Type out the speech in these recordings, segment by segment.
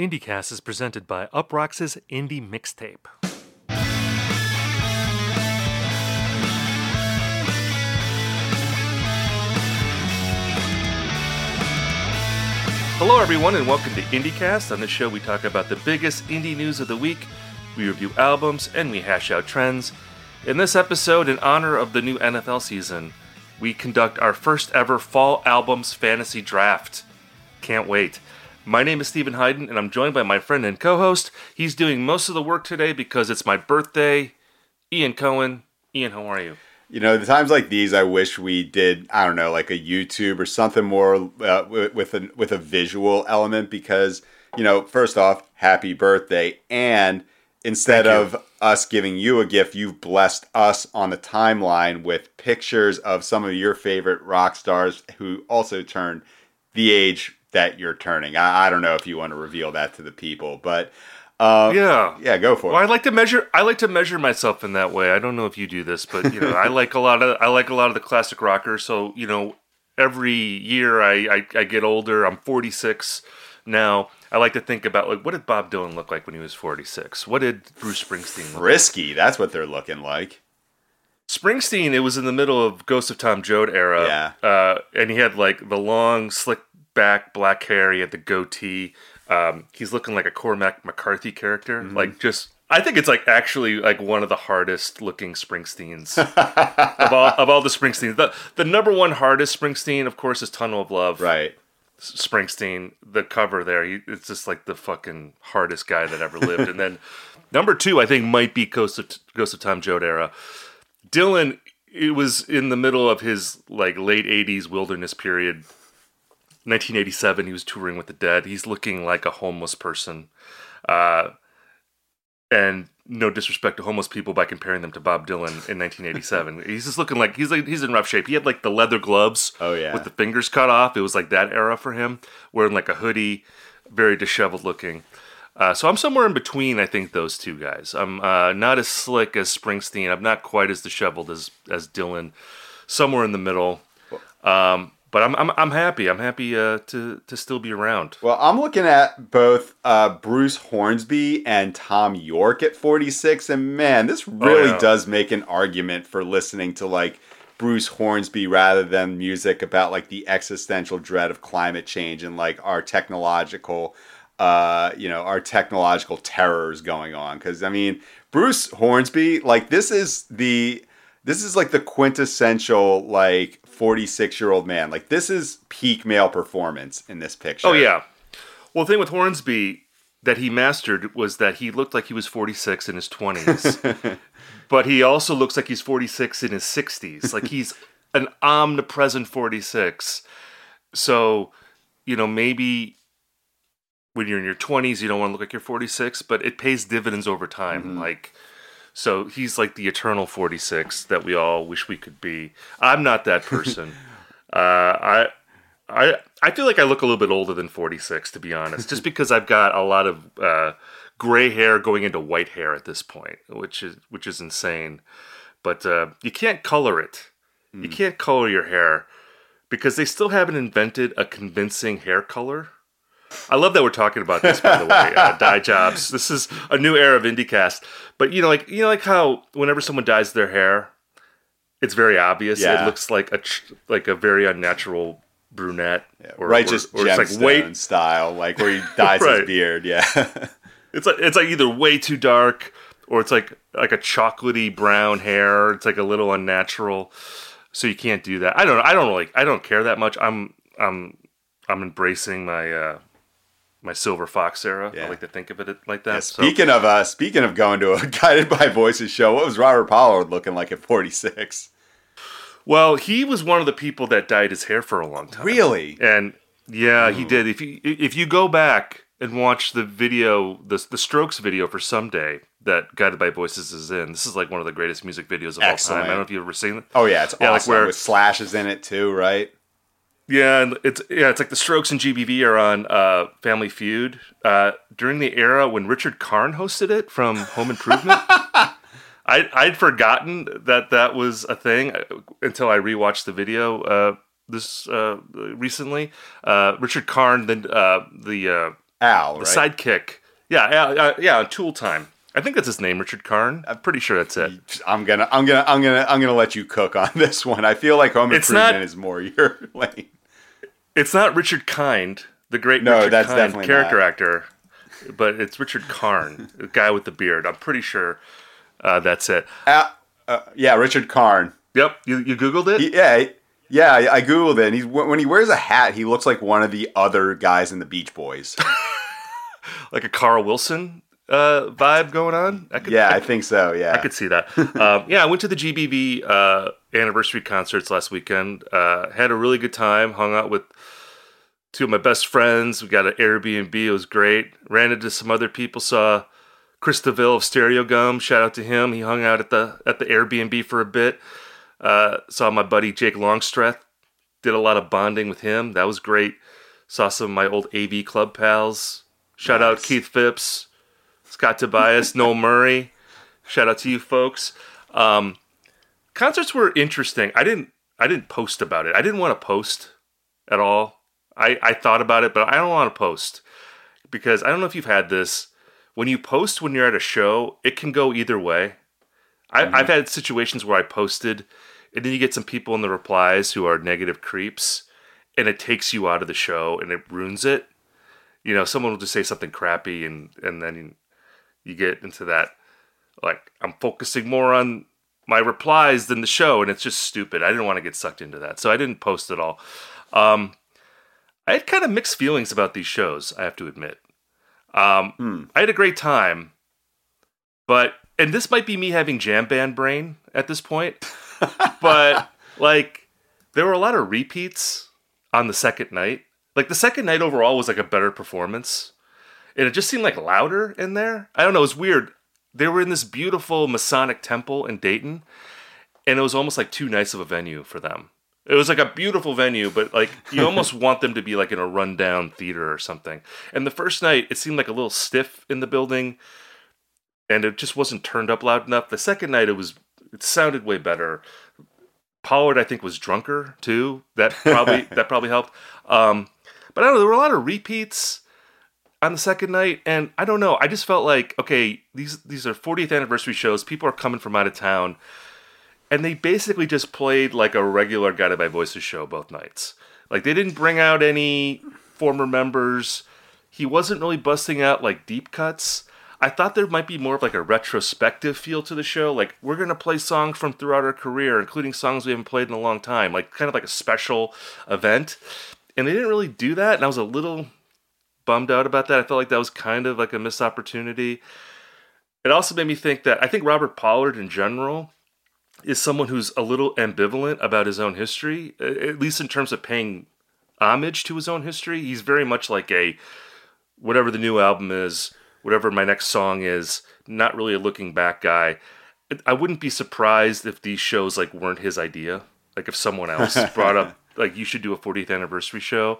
IndieCast is presented by Uproxx's Indie Mixtape. Hello, everyone, and welcome to IndieCast. On this show, we talk about the biggest indie news of the week, we review albums, and we hash out trends. In this episode, in honor of the new NFL season, we conduct our first ever Fall Albums Fantasy Draft. Can't wait. My name is Steven Hyden, and I'm joined by my friend and co host. He's doing most of the work today because it's my birthday. Ian Cohen. Ian, how are you? You know, the times like these, I wish we did. I don't know, like a YouTube or something more uh, with a with a visual element because you know, first off, happy birthday, and instead of us giving you a gift, you've blessed us on the timeline with pictures of some of your favorite rock stars who also turned the age that you're turning. I, I don't know if you want to reveal that to the people, but uh, yeah, yeah, go for it. Well, I like to measure. I like to measure myself in that way. I don't know if you do this, but you know, I like a lot of. I like a lot of the classic rockers. So you know, every year I I, I get older. I'm 46 now. I like to think about like what did Bob Dylan look like when he was 46? What did Bruce Springsteen look like? Risky. That's what they're looking like. Springsteen, it was in the middle of Ghost of Tom Joad era. Yeah. Uh, and he had like the long, slick back black hair. He had the goatee. Um, he's looking like a Cormac McCarthy character. Like just, I think it's like actually like one of the hardest looking Springsteens of all of all the Springsteens. The the number one hardest Springsteen, of course, is Tunnel of Love. Right. Springsteen, the cover there, he, it's just like the fucking hardest guy that ever lived. and then number two, I think, might be Ghost of Ghost of Tom Joad era. Dylan, it was in the middle of his like late '80s wilderness period. 1987, he was touring with the Dead. He's looking like a homeless person, uh, and no disrespect to homeless people by comparing them to Bob Dylan in 1987. he's just looking like he's like he's in rough shape. He had like the leather gloves Oh, yeah. with the fingers cut off. It was like that era for him, wearing like a hoodie, very disheveled looking. Uh, so I'm somewhere in between. I think those two guys. I'm uh, not as slick as Springsteen. I'm not quite as disheveled as as Dylan. Somewhere in the middle. Um, but I'm, I'm I'm happy. I'm happy uh, to to still be around. Well, I'm looking at both uh, Bruce Hornsby and Thom Yorke at 46, and man, this really yeah. does make an argument for listening to like Bruce Hornsby rather than music about like the existential dread of climate change and like our technological, uh, you know, our technological terrors going on. Because I mean, Bruce Hornsby, like this is the this is like the quintessential like 46 year old man. Like this is peak male performance in this picture. Oh yeah. Well, the thing with Hornsby that he mastered was that he looked like he was 46 in his 20s, but he also looks like he's 46 in his 60s. Like he's an omnipresent 46. So, you know, maybe when you're in your 20s, you don't want to look like you're 46, but it pays dividends over time. Mm-hmm. Like, so he's like the eternal 46 that we all wish we could be. I'm not that person. uh, I, I, I feel like I look a little bit older than 46, to be honest, just because I've got a lot of uh, gray hair going into white hair at this point, which is which is insane. But uh, you can't color it. You can't color your hair because they still haven't invented a convincing hair color. I love that we're talking about this, by the way. Uh, dye jobs. This is a new era of IndieCast. But you know, like you know, like how whenever someone dyes their hair, it's very obvious. It looks like a ch- like a very unnatural brunette, or righteous or, or it's like way style, like where he dyes Right. his beard. Yeah, it's like it's like either way too dark or it's like like a chocolatey brown hair. It's like a little unnatural. So you can't do that. I don't I don't really I don't care that much. I'm I'm I'm embracing my uh my silver fox era. Yeah. I like to think of it like that. So- speaking of uh, speaking of going to a guided by voices show, what was Robert Pollard looking like at forty six? well, he was one of the people that dyed his hair for a long time. Really? And yeah, he did. If you if you go back and watch the video, the the Strokes video for Someday that Guided by Voices is in, this is like one of the greatest music videos of Excellent. all time. I don't know if you've ever seen it. Oh yeah, it's Yeah, like awesome where- with slashes in it too, right? Yeah, and it's yeah, it's like the Strokes and GBV are on uh, Family Feud uh, during the era when Richard Karn hosted it from Home Improvement. I I'd forgotten that that was a thing uh, until I rewatched the video uh, this uh, recently. Uh, Richard Karn, then uh, the uh, Al, the right? sidekick. Yeah, yeah, on Tool Time. I think that's his name, Richard Karn. I'm pretty sure that's it. I'm gonna, I'm gonna, I'm gonna, I'm gonna let you cook on this one. I feel like Home It's Improvement not- is more your lane. It's not Richard Kind, the great No, Richard that's Kind definitely character not. actor, but it's Richard Karn, the guy with the beard. I'm pretty sure uh, that's it. Al, uh, yeah, Richard Karn. Yep, you, you googled it. He- yeah, yeah. I I googled it. And he's when he wears a hat, he looks like one of the other guys in the Beach Boys. like a Carl Wilson uh, vibe going on. I could, Yeah, I, I think so. Yeah, I could see that. um, yeah, I went to the GBV uh, anniversary concerts last weekend. Uh, had a really good time. Hung out with two of my best friends. We got an Airbnb. It was great. Ran into some other people. Saw Chris DeVille of Stereogum. Shout out to him. He hung out at the at the Airbnb for a bit. Uh, saw my buddy Jake Longstreth. Did a lot of bonding with him. That was great. Saw some of my old AV club pals. Shout out Keith Phipps, Scott Tobias, Noel Murray. Shout out to you folks. Um, concerts were interesting. I didn't I didn't post about it. I didn't want to post at all. I, I thought about it, but I don't want to post because I don't know if you've had this. When you post when you're at a show, it can go either way. I, mm-hmm. I've had situations where I posted, and then you get some people in the replies who are negative creeps, and it takes you out of the show and it ruins it. You know, someone will just say something crappy, and and then you get into that like I'm focusing more on my replies than the show, and it's just stupid. I didn't want to get sucked into that, so I didn't post at all. Um, I had kind of mixed feelings about these shows. I have to admit. Um, Hmm. I had a great time, but and this might be me having jam band brain at this point, but like there were a lot of repeats on the second night. Like the second night overall was like a better performance, and it just seemed like louder in there. I don't know. It was weird. They were in this beautiful Masonic temple in Dayton, and it was almost like too nice of a venue for them. It was like a beautiful venue, but like you almost want them to be like in a rundown theater or something. And the first night, it seemed like a little stiff in the building, and it just wasn't turned up loud enough. The second night, it was it sounded way better. Pollard, I think, was drunker too. That probably that probably helped. Um, but I don't know. There were a lot of repeats on the second night, and I don't know. I just felt like okay, these these are 40th anniversary shows. People are coming from out of town, and they basically just played like a regular Guided by Voices show both nights. Like they didn't bring out any former members. He wasn't really busting out like deep cuts. I thought there might be more of like a retrospective feel to the show. Like we're gonna play songs from throughout our career, including songs we haven't played in a long time. Like kind of like a special event. And they didn't really do that, and I was a little bummed out about that. I felt like that was kind of like a missed opportunity. It also made me think that I think Robert Pollard in general is someone who's a little ambivalent about his own history, at least in terms of paying homage to his own history. He's very much like a whatever the new album is, whatever my next song is, not really a looking back guy. I wouldn't be surprised if these shows like weren't his idea. Like if someone else brought up like you should do a 40th anniversary show.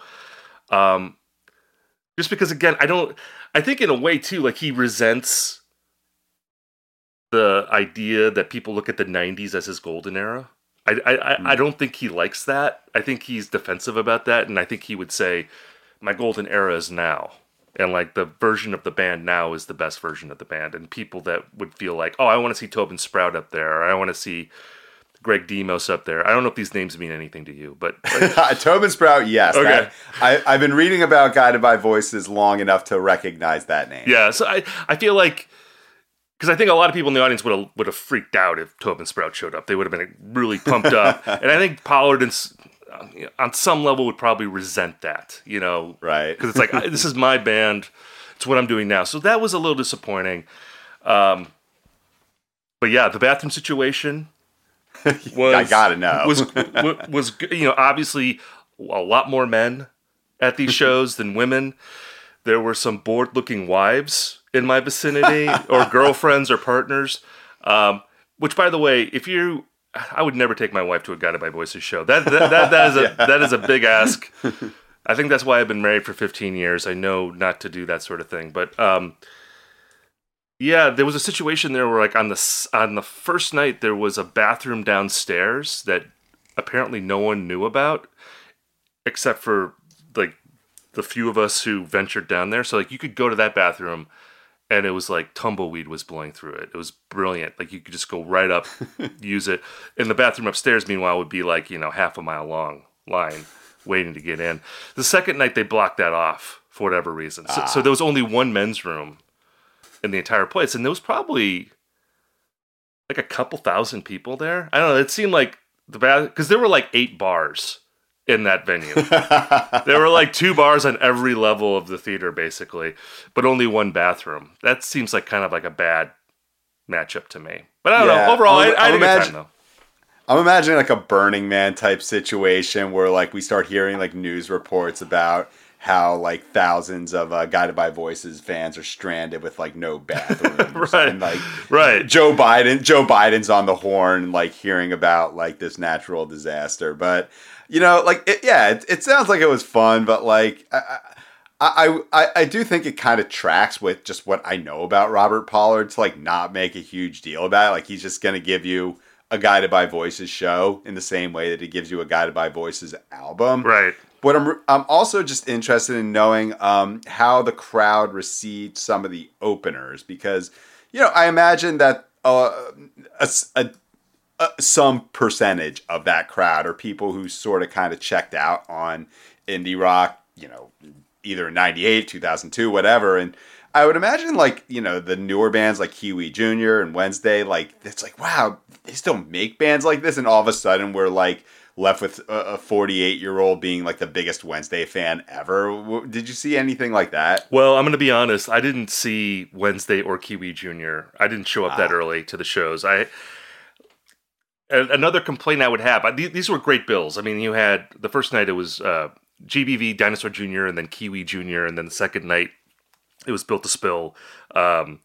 Um just because again, I don't I think in a way too like he resents the idea that people look at the 90s as his golden era. I, I, I, I hmm. don't think he likes that. I think he's defensive about that, and I think he would say, "My golden era is now," and like the version of the band now is the best version of the band. And people that would feel like, "Oh, I want to see Tobin Sprout up there," or "I want to see Greg Demos up there." I don't know if these names mean anything to you, but Tobin Sprout, yes. Okay. That- I, I've been reading about Guided by Voices long enough to recognize that name. yeah. So I, I feel like because I think a lot of people in the audience would have would have freaked out if Tobin Sprout showed up. They would have been really pumped up, and I think Pollard, and, s- uh, you know, on some level, would probably resent that. You know, Right. because it's like I- this is my band, it's what I'm doing now. So that was a little disappointing. Um, but yeah, the bathroom situation was I gotta know. was wa- was you know obviously a lot more men at these shows than women. There were some bored looking wives in my vicinity, or girlfriends or partners. Um, which, by the way, if you, I would never take my wife to a Guided by Voices show. That that, that, that is a that is a big ask. I think that's why I've been married for 15 years. I know not to do that sort of thing, but um, yeah, there was a situation there where, like, on the on the first night, there was a bathroom downstairs that apparently no one knew about, except for like the few of us who ventured down there. So like you could go to that bathroom and it was like tumbleweed was blowing through it. It was brilliant. Like you could just go right up, use it. And the bathroom upstairs, meanwhile, would be like, you know, half a mile long line waiting to get in. The second night they blocked that off for whatever reason. So, so ah. there was only one men's room in the entire place. And there was probably like a couple thousand people there. I don't know. It seemed like the bath because there were like eight bars in that venue. there were like two bars on every level of the theater, basically, but only one bathroom. That seems like kind of like a bad matchup to me. But I don't Yeah, know. Overall, I'm- I, I I'm imagine- time though. I'm imagining like a Burning Man type situation where like we start hearing like news reports about how like thousands of uh, Guided by Voices fans are stranded with like no bathrooms Right. and like Right. Joe Biden Joe Biden's on the horn like hearing about like this natural disaster but you know like it, yeah it, it sounds like it was fun but like I, I, I, I do think it kind of tracks with just what I know about Robert Pollard to like not make a huge deal about it. Like he's just gonna give you a Guided by Voices show in the same way that he gives you a Guided by Voices album. Right. But I'm I'm also just interested in knowing um, how the crowd received some of the openers because you know I imagine that uh, a, a, a, some percentage of that crowd are people who sort of kind of checked out on indie rock, you know, either in 98, 2002, whatever. And I would imagine like, you know, the newer bands like Kiwi Jr. and Wednesday, like, it's like, wow, they still make bands like this. And all of a sudden we're like left with a 48 year old being like the biggest Wednesday fan ever. Did you see anything like that? Well, I'm going to be honest. I didn't see Wednesday or Kiwi Jr. I didn't show up that Ah. early to the shows. I another complaint I would have. These were great bills. I mean, you had the first night it was uh, GBV Dinosaur Jr. and then Kiwi Jr. and then the second night it was Built to Spill, um,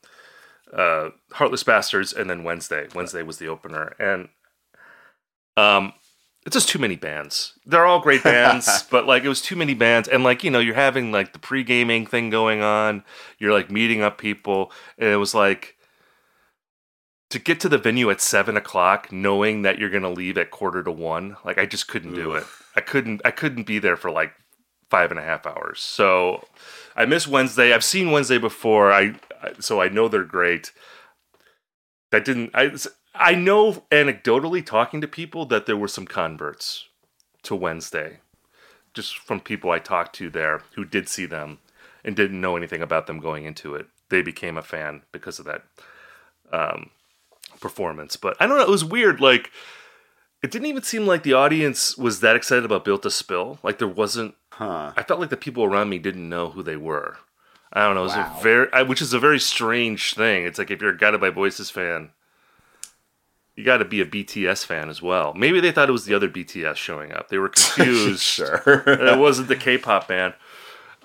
uh, Heartless Bastards, and then Wednesday. Wednesday was the opener, and um, it's just too many bands. They're all great bands, but like it was too many bands, and like you know, you're having like the pre gaming thing going on. You're like meeting up people, and it was like to get to the venue at seven o'clock, knowing that you're gonna leave at quarter to one. Like I just couldn't do it. I couldn't. I couldn't be there for like five and a half hours. So I miss Wednesday. I've seen Wednesday before. I I- so I know they're great. That didn't. I I know anecdotally talking to people that there were some converts to Wednesday, just from people I talked to there who did see them and didn't know anything about them going into it. They became a fan because of that um, performance. But I don't know. It was weird. Like it didn't even seem like the audience was that excited about Built to Spill. Like there wasn't Huh. I felt like the people around me didn't know who they were. I don't know. It was Wow. a very, I- which is a very strange thing. It's like if you're a Guided by Voices fan, you got to be a BTS fan as well. Maybe they thought it was the other BTS showing up. They were confused. sure. it wasn't the K-pop band.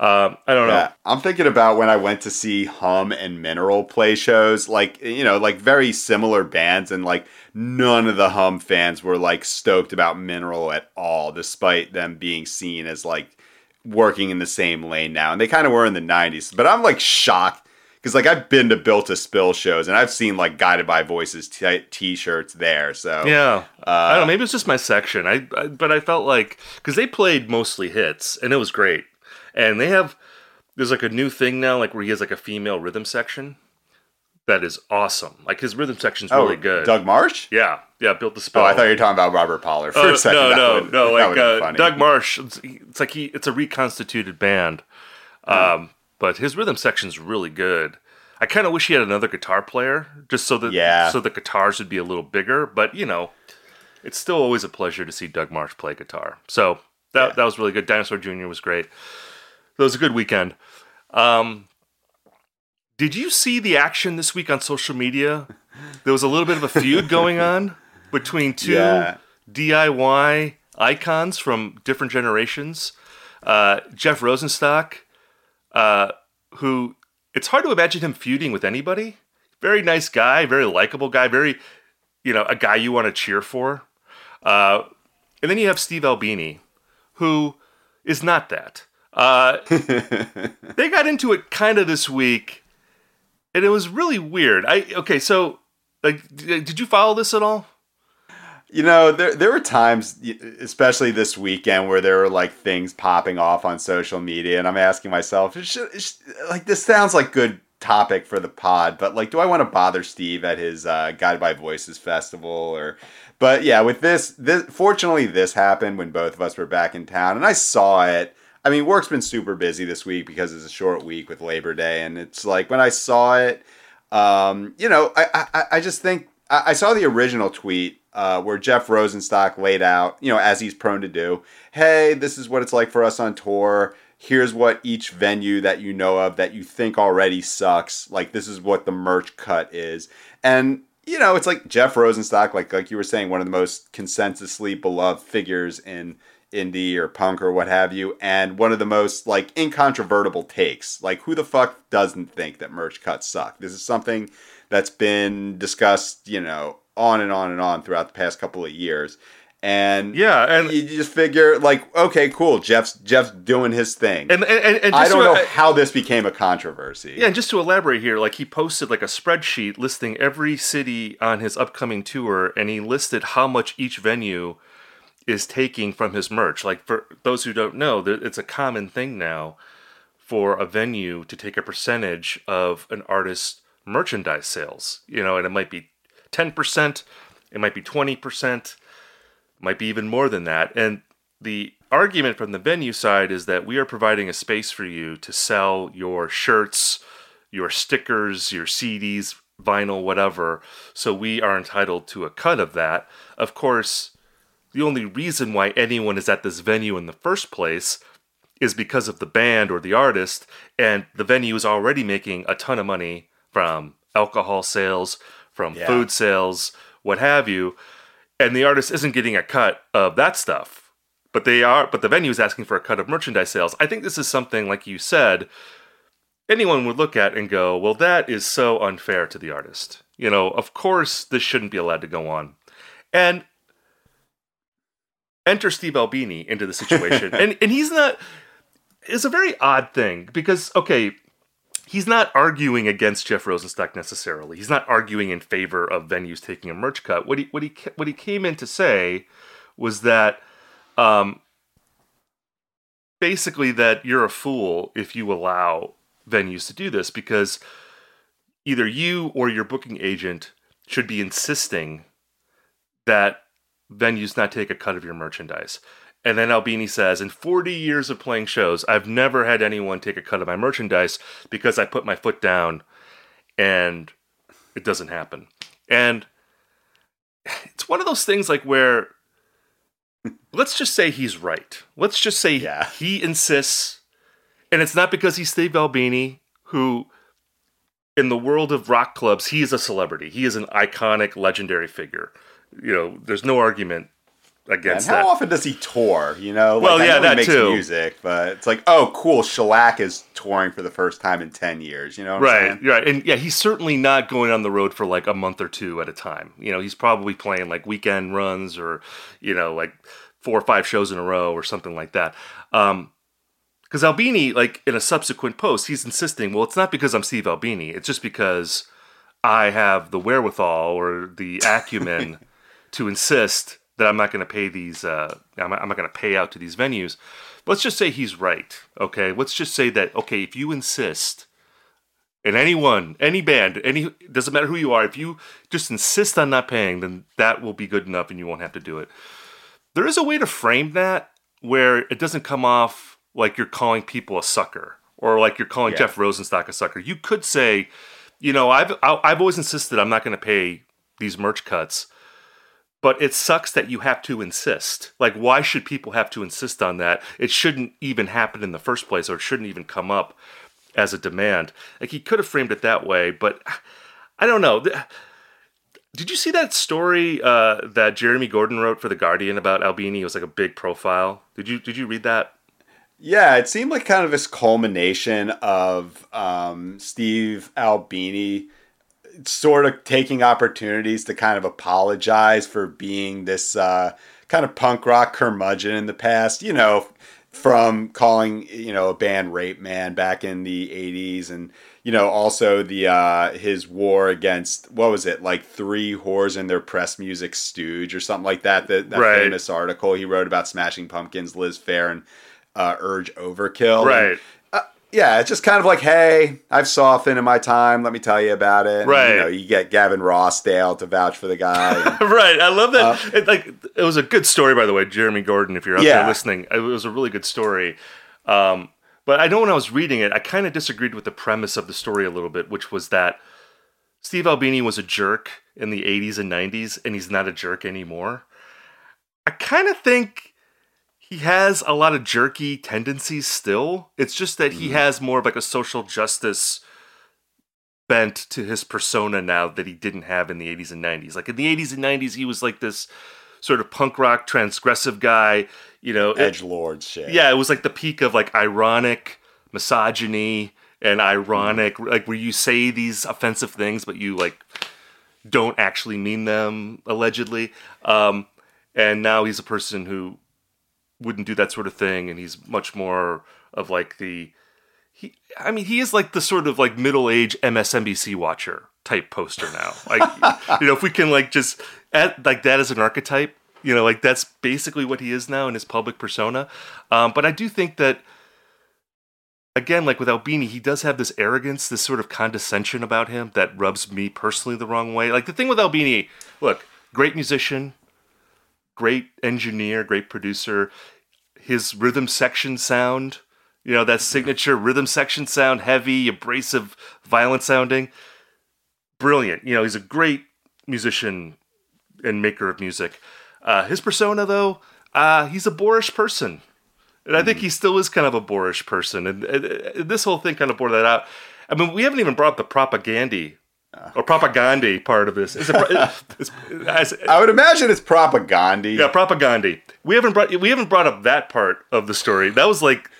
Um, I don't know. Yeah, I'm thinking about when I went to see Hum and Mineral play shows, like you know, like very similar bands, and like none of the Hum fans were like stoked about Mineral at all, despite them being seen as like working in the same lane now, and they kind of were in the '90s. But I'm like shocked because like I've been to Built to Spill shows, and I've seen like Guided by Voices t- t-shirts there. So Yeah, I Uh, don't know. Maybe it's just my section. I, I but I felt like because they played mostly hits and it was great. And they have there's like a new thing now, like where he has like a female rhythm section that is awesome. Like his rhythm section's oh, really good. Doug Martsch. yeah, yeah, Built to Spill. Oh, I thought you were talking about Robert Pollard for Oh, a second. no, no, would- no. Like uh. Doug Martsch, it's, it's like he it's a reconstituted band, um, but his rhythm section's really good. I kind of wish he had another guitar player, just so that Yeah. so the guitars would be a little bigger. But you know, it's still always a pleasure to see Doug Martsch play guitar. So that Yeah. that was really good. Dinosaur Jr. was great. That was a good weekend. Um, did you see the action this week on social media? There was a little bit of a feud going on between two Yeah. DIY icons from different generations. Uh, Jeff Rosenstock, uh, who it's hard to imagine him feuding with anybody. Very nice guy, very likable guy, very, you know, a guy you want to cheer for. Uh, and then you have Steve Albini, who is not that. Uh, they got into it kind of this week, and it was really weird. I okay, so like, did you follow this at all? You know, there there were times, especially this weekend, where there were like things popping off on social media, and I'm asking myself, should, like this sounds like good topic for the pod, but like, do I want to bother Steve at his uh, Guided by Voices festival or? But yeah, with this, this fortunately this happened when both of us were back in town, and I saw it. I mean, work's been super busy this week because it's a short week with Labor Day, and it's like when I saw it, um, you know, I, I I just think I, I saw the original tweet uh, where Jeff Rosenstock laid out, you know, as he's prone to do, hey, this is what it's like for us on tour. Here's what each venue that you know of that you think already sucks. Like this is what the merch cut is, and you know, it's like Jeff Rosenstock, like like you were saying, one of the most consensusly beloved figures in indie or punk or what have you, and one of the most like incontrovertible takes. Like, who the fuck doesn't think that merch cuts suck? This is something that's been discussed, you know, on and on and on throughout the past couple of years. And yeah, and you just figure like, okay, cool, Jeff's Jeff's doing his thing. And and, and I don't to, know uh, how this became a controversy. Yeah, and just to elaborate here, like he posted like a spreadsheet listing every city on his upcoming tour, and he listed how much each venue is taking from his merch. Like for those who don't know, it's a common thing now for a venue to take a percentage of an artist's merchandise sales. You know, and it might be 10%, it might be 20%, might be even more than that. And the argument from the venue side is that we are providing a space for you to sell your shirts, your stickers, your CDs, vinyl, whatever. So we are entitled to a cut of that. Of course, the only reason why anyone is at this venue in the first place is because of the band or the artist, and the venue is already making a ton of money from alcohol sales, from yeah. food sales, what have you, and the artist isn't getting a cut of that stuff. But they are but the venue is asking for a cut of merchandise sales. I think this is something like you said anyone would look at and go, "Well, that is so unfair to the artist." You know, of course this shouldn't be allowed to go on. And enter Steve Albini into the situation. and and he's not it's a very odd thing because okay, he's not arguing against Jeff Rosenstock necessarily. He's not arguing in favor of venues taking a merch cut. What he what he what he came in to say was that um, basically that you're a fool if you allow venues to do this because either you or your booking agent should be insisting that venues not take a cut of your merchandise. And then Albini says, in 40 years of playing shows, I've never had anyone take a cut of my merchandise because I put my foot down and it doesn't happen. And it's one of those things like where let's just say he's right. Let's just say yeah. he insists, and it's not because he's Steve Albini, who in the world of rock clubs, he is a celebrity. He is an iconic, legendary figure. You know, there's no argument against and how that. often does he tour? You know, like, well, yeah, know that makes too. Music, but it's like, oh, cool. Shellac is touring for the first time in ten years. You know, right, right, and yeah, he's certainly not going on the road for like a month or two at a time. You know, he's probably playing like weekend runs or you know, like four or five shows in a row or something like that. Um, because Albini, like in a subsequent post, he's insisting, well, it's not because I'm Steve Albini. It's just because I have the wherewithal or the acumen to insist that I'm not going to pay these. Uh, I'm, I'm not going to pay out to these venues. Let's just say he's right. Okay, let's just say that. Okay, if you insist, and anyone, any band, any doesn't matter who you are, if you just insist on not paying, then that will be good enough, and you won't have to do it. There is a way to frame that where it doesn't come off like you're calling people a sucker or like you're calling yeah. Jeff Rosenstock a sucker. You could say, you know, I've I've always insisted I'm not going to pay these merch cuts but it sucks that you have to insist. Like, why should people have to insist on that? It shouldn't even happen in the first place, or it shouldn't even come up as a demand. Like, he could have framed it that way, but I don't know. Did you see that story uh, that Jeremy Gordon wrote for the Guardian about Albini? It was like a big profile. Did you Did you read that? Yeah, it seemed like kind of this culmination of um, Steve Albini sort of taking opportunities to kind of apologize for being this uh, kind of punk rock curmudgeon in the past. You know, from calling you know a band Rape Man back in the '80s, and you know also the uh, his war against what was it like three whores in their press music stooge or something like that. That, that Right. famous article he wrote about Smashing Pumpkins, Liz Phair, and uh, Urge Overkill. Right. And, yeah, it's just kind of like, hey, I've softened in my time. Let me tell you about it. And, Right. you know, you get Gavin Rossdale to vouch for the guy. and- right. I love that. it, like it was a good story, by the way, Jeremy Gordon. If you're out Yeah. there listening, it was a really good story. Um, but I know when I was reading it, I kind of disagreed with the premise of the story a little bit, which was that Steve Albini was a jerk in the 80s and 90s, and he's not a jerk anymore. I kind of think he has a lot of jerky tendencies still. It's just that he has more of like a social justice bent to his persona now that he didn't have in the 80s and 90s. Like in the 80s and 90s, he was like this sort of punk rock transgressive guy. You know, Edge Lord shit. yeah, it was like the peak of like ironic misogyny and ironic, like where you say these offensive things, but you like don't actually mean them allegedly. Um, and now he's a person who wouldn't do that sort of thing, and he's much more of like the he. I mean, he is like the sort of like middle age MSNBC watcher type poster now. Like, you know, if we can like just add like that as an archetype, you know, like that's basically what he is now in his public persona. Um, but I do think that again, like with Albini, he does have this arrogance, this sort of condescension about him that rubs me personally the wrong way. Like the thing with Albini, look, great musician, great engineer, great producer. His rhythm section sound, you know, that signature rhythm section sound, heavy, abrasive, violent sounding, brilliant. You know, he's a great musician and maker of music. Uh, his persona, though, uh, he's a boorish person. And I think he still is kind of a boorish person. And, and, and this whole thing kind of bore that out. I mean, we haven't even brought up the propaganda Uh, or propaganda part of this. Is it, it's, it's, I would imagine it's propaganda. yeah, propaganda. We haven't brought we haven't brought up that part of the story. That was like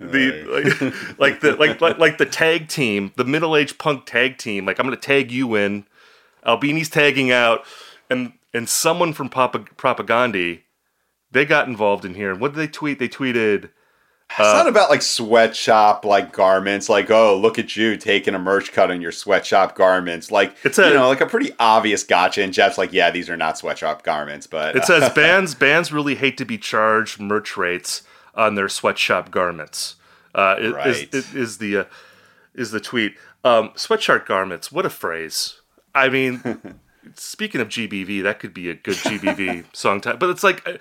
the like, like the like, like like the tag team, the middle aged punk tag team. Like I'm gonna tag you in. Albini's tagging out, and and someone from Pop- propaganda, they got involved in here. And What did they tweet? They tweeted. It's not about like sweatshop like garments, like oh look at you taking a merch cut on your sweatshop garments, like It's a- you know like a pretty obvious gotcha. And Jeff's like, yeah, these are not sweatshop garments, but It says bands bands really hate to be charged merch rates on their sweatshop garments. Uh, i- is, Right. is, is the uh, is the tweet um, sweatshop garments? What a phrase! I mean, speaking of GBV, that could be a good GBV song title. But it's like uh,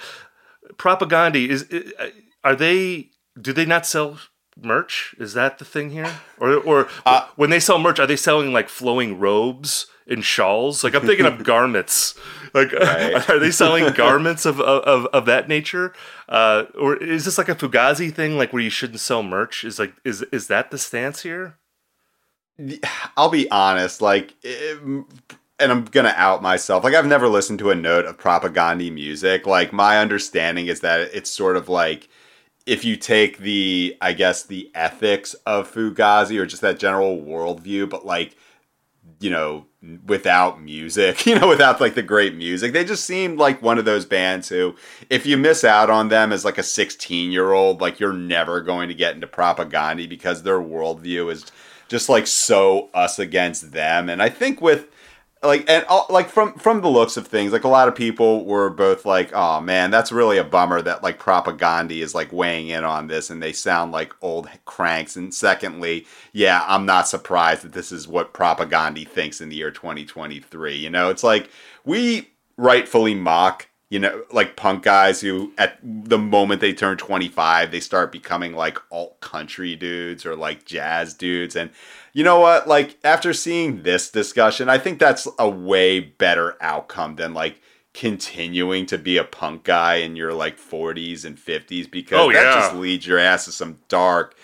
propaganda. Is uh, are they? Do they not sell merch? Is that the thing here? Or or Uh, when they sell merch, are they selling like flowing robes and shawls? Like I'm thinking of garments. Like Right. are they selling garments of, of, of that nature? Uh, or is this like a Fugazi thing, like where you shouldn't sell merch? Is like is is that the stance here? I'll be honest, like, it- and I'm gonna out myself. Like, I've never listened to a note of propaganda music. Like, my understanding is that it's sort of like if you take the, I guess, the ethics of Fugazi or just that general worldview, but like, you know, without music, you know, without like the great music, they just seemed like one of those bands who, if you miss out on them as like a 16 year old, like you're never going to get into propaganda because their worldview is just like so us against them. And I think with like and like from from the looks of things, like a lot of people were both like, "Oh man, that's really a bummer that like propaganda is like weighing in on this and they sound like old cranks." And secondly, yeah, I'm not surprised that this is what propaganda thinks in the year 2023. You know, it's like we rightfully mock you know, like punk guys who at the moment they turn 25, they start becoming like alt country dudes or like jazz dudes. And you know what? Like after seeing this discussion, I think that's a way better outcome than like continuing to be a punk guy in your like 40s and 50s because Oh, that yeah. just leads your ass to some dark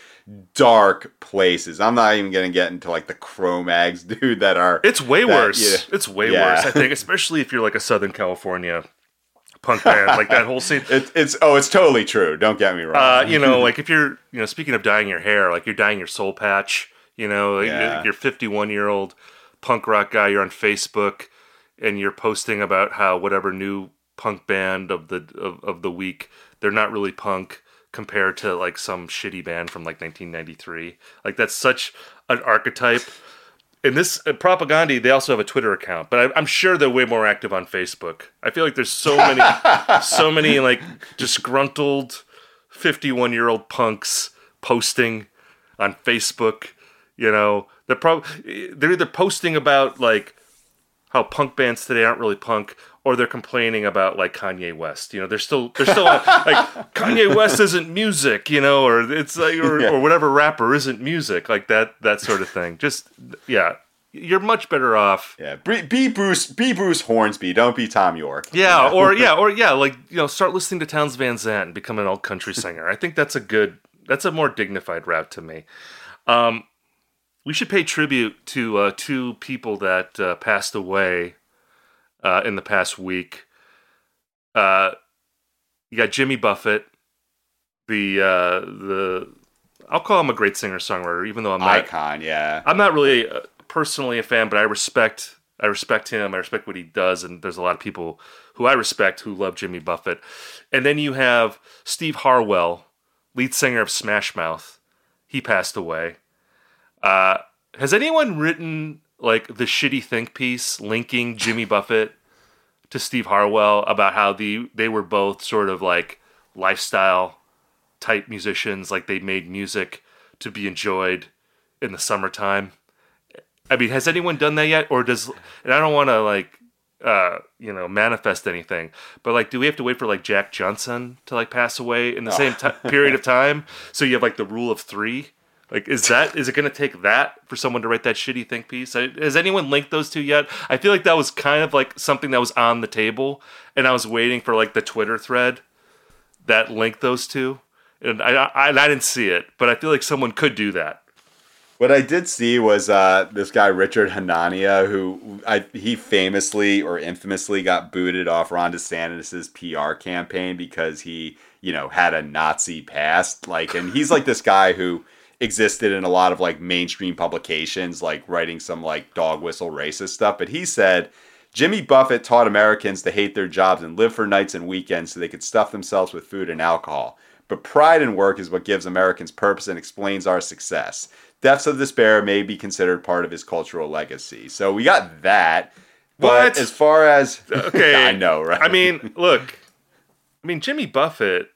dark places. I'm not even to get into like the Cro-Mags dude that are It's way That- worse. It's way Yeah. worse. I think, especially if you're like a Southern California punk band, like that whole scene. It, it's oh, it's totally true. Don't get me wrong. Uh, you know, like if you're, you know, speaking of dyeing your hair, like you're dyeing your soul patch, you know, Yeah. you're 51 year old punk rock guy, you're on Facebook and you're posting about how whatever new punk band of the of, of the week, they're not really punk compared to like some shitty band from like 1993. Like that's such an archetype. And this uh, Propagandhi, they also have a Twitter account, but I, I'm sure they're way more active on Facebook. I feel like there's so many, so many like disgruntled 51 year old punks posting on Facebook. You know, they're probably they're either posting about like how punk bands today aren't really punk, or they're complaining about like Kanye West. You know, they're still they're still like Kanye West isn't music. You know, or it's like or, Yeah. or whatever rapper isn't music, like that that sort of thing. Just yeah, you're much better off. Yeah, be, be Bruce, be Bruce Hornsby. Don't be Thom Yorke. Yeah, or yeah, or yeah, like you know, start listening to Townes Van Zandt and become an old country singer. I think that's a good, that's a more dignified route to me. Um, we should pay tribute to uh, two people that uh, passed away uh, in the past week. Uh, you got Jimmy Buffett, the uh, the I'll call him a great singer songwriter, even though I'm not icon. Yeah, I'm not really uh, personally a fan, but I respect I respect him. I respect what he does, and there's a lot of people who I respect who love Jimmy Buffett. And then you have Steve Harwell, lead singer of Smash Mouth. He passed away. Uh, has anyone written like the shitty think piece linking Jimmy Buffett to Steve Harwell about how the they were both sort of like lifestyle type musicians, like they made music to be enjoyed in the summertime? I mean, has anyone done that yet, or does? And I don't want to like, uh, you know, manifest anything, but like, do we have to wait for like Jack Johnson to like pass away in the same ti period of time? So you have like the rule of three. Like, is that is it going to take that for someone to write that shitty think piece? I- Has anyone linked those two yet? I feel like that was kind of like something that was on the table, and I was waiting for like the Twitter thread that linked those two, and I I, I didn't see it, but I feel like someone could do that. What I did see was uh, this guy Richard Hanania, who I, he famously or infamously got booted off Ron DeSantis's PR campaign because he, you know, had a Nazi past. Like, and he's like this guy who existed in a lot of like mainstream publications, like writing some like dog whistle racist stuff. But he said Jimmy Buffett taught Americans to hate their jobs and live for nights and weekends so they could stuff themselves with food and alcohol. But pride in work is what gives Americans purpose and explains our success. Deaths of despair may be considered part of his cultural legacy. So we got that. But What? as far as Okay. I know, right? I mean, look, I mean, Jimmy Buffett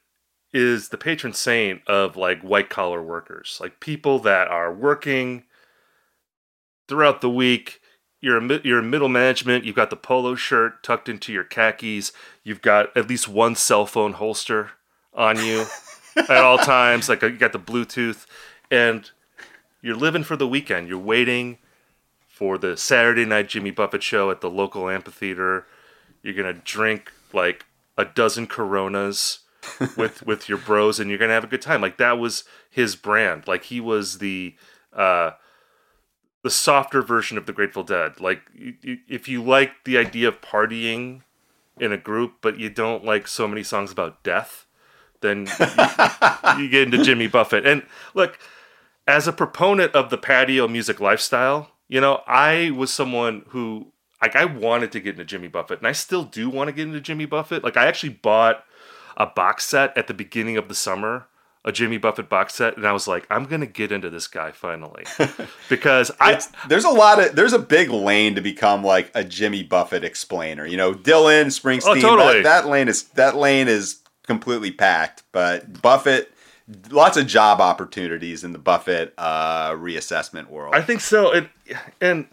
is the patron saint of like white collar workers, like people that are working throughout the week. You're a, you're in middle management. You've got the polo shirt tucked into your khakis. You've got at least one cell phone holster on you at all times. Like uh, you got the Bluetooth, and you're living for the weekend. You're waiting for the Saturday night Jimmy Buffett show at the local amphitheater. You're gonna drink like a dozen Coronas with with your bros, and you're gonna have a good time. Like that was his brand. Like he was the uh, the softer version of the Grateful Dead. Like if you like the idea of partying in a group, but you don't like so many songs about death, then you, you get into Jimmy Buffett. And look, as a proponent of the patio music lifestyle, you know, I was someone who like I wanted to get into Jimmy Buffett, and I still do want to get into Jimmy Buffett. Like I actually bought a box set at the beginning of the summer, a Jimmy Buffett box set, and I was like, I'm gonna get into this guy finally because I there's a lot of there's a big lane to become like a Jimmy Buffett explainer. You know, Dylan, Springsteen. Oh, totally. that, that lane is that lane is completely packed. But Buffett, lots of job opportunities in the Buffett uh, reassessment world. I think so. And and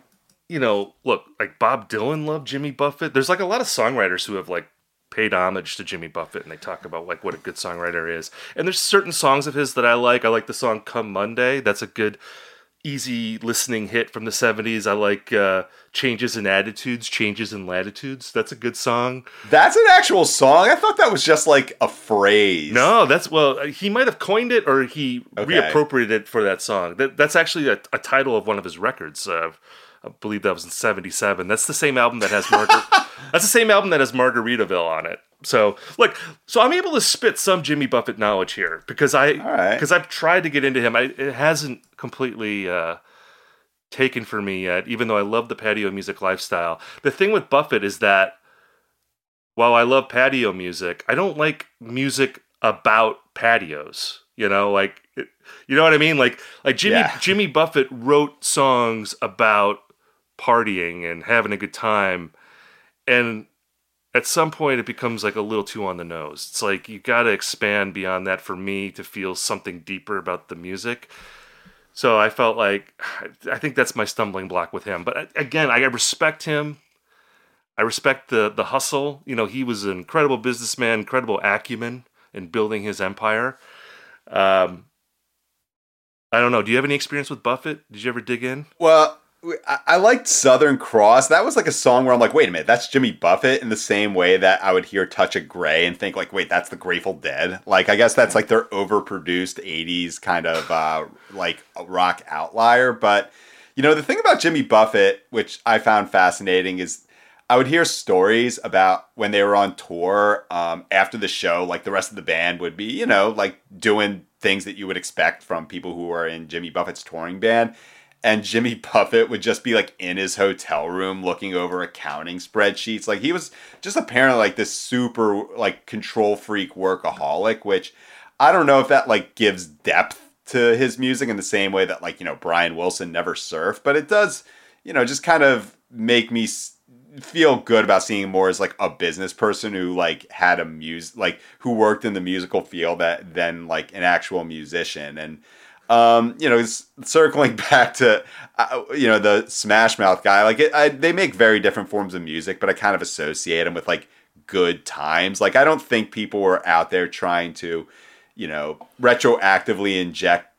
you know, look, like Bob Dylan loved Jimmy Buffett. There's like a lot of songwriters who have like paid homage to Jimmy Buffett and they talk about like what a good songwriter is. And there's certain songs of his that I like. I like the song Come Monday. That's a good easy listening hit from the 70s. I like uh Changes in Attitudes, Changes in Latitudes. That's a good song. That's an actual song. I thought that was just like a phrase. No, that's well, he might have coined it or he Okay. reappropriated it for that song. That, that's actually a, a title of one of his records. Uh, I believe that was in '77. That's the same album that has Margar- That's the same album that has Margaritaville on it. So, look, so I'm able to spit some Jimmy Buffett knowledge here because I right. because I've tried to get into him. I, it hasn't completely uh, taken for me yet, even though I love the patio music lifestyle. The thing with Buffett is that while I love patio music, I don't like music about patios. You know, like it, you know what I mean? Like like Jimmy Yeah. Jimmy Buffett wrote songs about partying and having a good time, and at some point it becomes like a little too on the nose. It's like you got to expand beyond that for me to feel something deeper about the music. So I felt like I think that's my stumbling block with him. But again, I respect him. I respect the the hustle. You know, he was an incredible businessman, incredible acumen in building his empire. Um, I don't know. Do you have any experience with Buffett? Did you ever dig in? Well, I, liked Southern Cross. That was like a song where I'm like, wait a minute, that's Jimmy Buffett in the same way that I would hear Touch of Grey and think like, wait, that's the Grateful Dead. Like, I guess that's like their overproduced 80s kind of uh, like rock outlier. But, you know, the thing about Jimmy Buffett, which I found fascinating, is I would hear stories about when they were on tour um, after the show, like the rest of the band would be, you know, like doing things that you would expect from people who are in Jimmy Buffett's touring band. And Jimmy Buffett would just be like in his hotel room looking over accounting spreadsheets. Like he was just apparently like this super like control freak workaholic, which I don't know if that like gives depth to his music in the same way that like, you know, Brian Wilson never surfed, but it does, you know, just kind of make me feel good about seeing more as like a business person who like had a mus like who worked in the musical field that than like an actual musician and um you know circling back to uh, you know the smash mouth guy like it, I, they make very different forms of music but i kind of associate them with like good times like i don't think people were out there trying to you know retroactively inject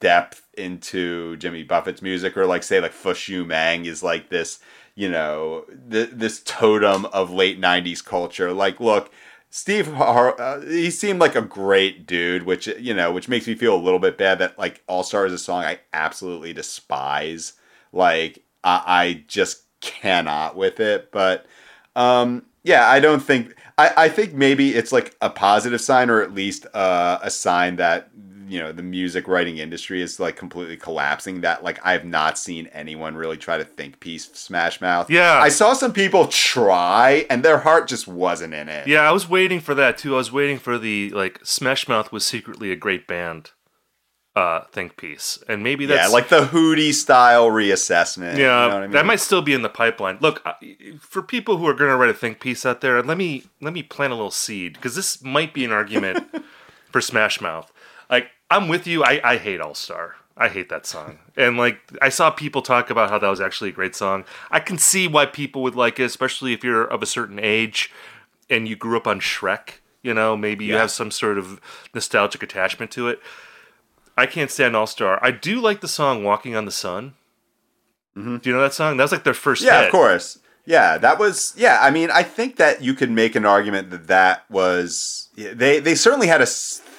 depth into Jimmy Buffett's music, or like say like Fush Yu Mang is like this, you know, th- this totem of late '90s culture. Like, look, Steve, Har- uh, he seemed like a great dude, which you know, which makes me feel a little bit bad that like All Star is a song I absolutely despise. Like, I, I just cannot with it, but um, yeah, I don't think. I, I think maybe it's like a positive sign, or at least uh, a sign that you know the music writing industry is like completely collapsing. That like I have not seen anyone really try to think piece Smash Mouth. Yeah. I saw some people try, and their heart just wasn't in it. Yeah, I was waiting for that too. I was waiting for the like Smash Mouth was secretly a great band uh think piece. And maybe that's yeah, like the Hootie style reassessment. Yeah, you know what I mean? that might still be in the pipeline. Look, for people who are going to write a think piece out there, let me let me plant a little seed because this might be an argument for Smash Mouth. Like, I'm with you. I, I hate All Star. I hate that song. And like, I saw people talk about how that was actually a great song. I can see why people would like it, especially if you're of a certain age and you grew up on Shrek. You know, maybe you have some sort of nostalgic attachment to it. I can't stand All Star. I do like the song "Walking on the Sun." Do you know that song? That was like their first Mm-hmm. Yeah, hit. of course. Yeah, that was. Yeah, I mean, I think that you could make an argument that that was. They they certainly had a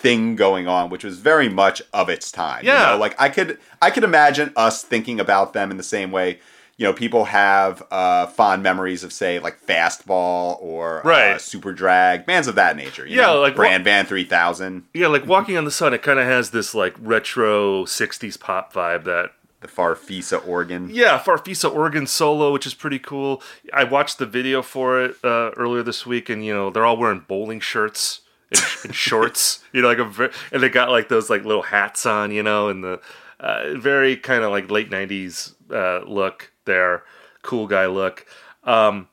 thing going on, which was very much of its time. you Yeah. know? like I could I could imagine us thinking about them in the same way. You know, people have uh, fond memories of, say, like Fastball or uh, Right. Superdrag, bands of that nature. You Yeah, know? like Bran Van Three Thousand, Yeah, like "Walking on the Sun." It kind of has this like retro '60s pop vibe that the Farfisa organ. Yeah, Farfisa organ solo, which is pretty cool. I watched the video for it uh, earlier this week, and you know they're all wearing bowling shirts and, and shorts. You know, like a and they got like those like little hats on. You know, and the uh, very kind of like late '90s uh, look there, cool guy look. Um,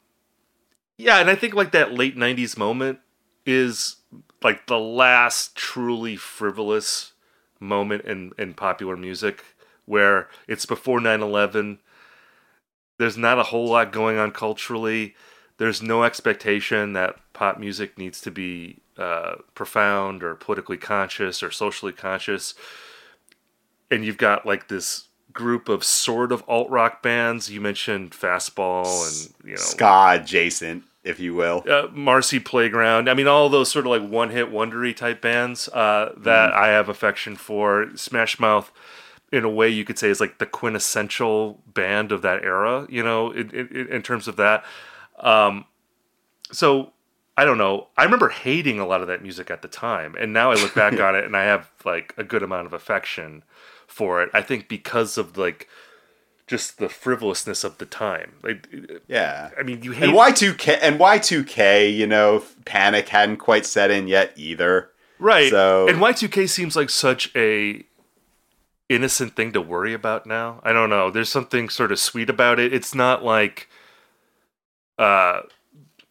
yeah, and I think like that late '90s moment is like the last truly frivolous moment in in popular music where it's before 9/11 there's not a whole lot going on culturally there's no expectation that pop music needs to be uh, profound or politically conscious or socially conscious and you've got like this group of sort of alt rock bands you mentioned fastball and you know ska adjacent, if you will. uh, Marcy Playground. I mean, all those sort of like one hit wondery type bands uh, that I have affection for. Smash Mouth, in a way, you could say is like the quintessential band of that era. You know, in, in, in terms of that. Um, so I don't know. I remember hating a lot of that music at the time, and now I look back on it and I have like a good amount of affection for it. I think because of like just the frivolousness of the time. Like, Yeah. I mean, you hate And Y2K and Y2K, you know, panic hadn't quite set in yet either. Right. So and Y2K seems like such a innocent thing to worry about now. I don't know. There's something sort of sweet about it. It's not like uh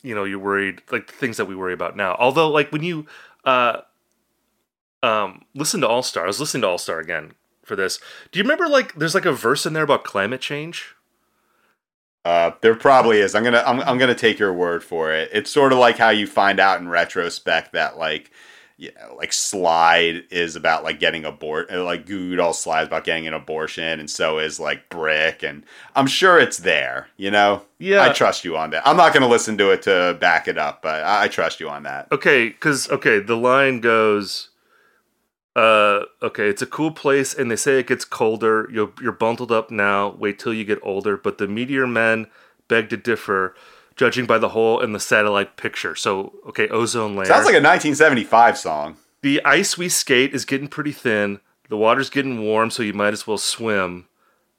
you know, you're worried like the things that we worry about now. Although like when you uh um listen to All Star, I was listening to All Star again for this. Do you remember like there's like a verse in there about climate change? Uh, there probably is. I'm gonna I'm, I'm gonna take your word for it. It's sort of like how you find out in retrospect that like you know, like slide is about like getting abort like Goo all slides about getting an abortion and so is like brick and I'm sure it's there, you know? Yeah. I trust you on that. I'm not gonna listen to it to back it up, but I, I trust you on that. Okay, because okay, the line goes, uh, okay, it's a cool place, and they say it gets colder. You're you're bundled up now. Wait till you get older. But the meteor men beg to differ, judging by the hole in the satellite picture. So okay, ozone layer. Sounds like a 1975 song. the ice we skate is getting pretty thin. The water's getting warm, so you might as well swim.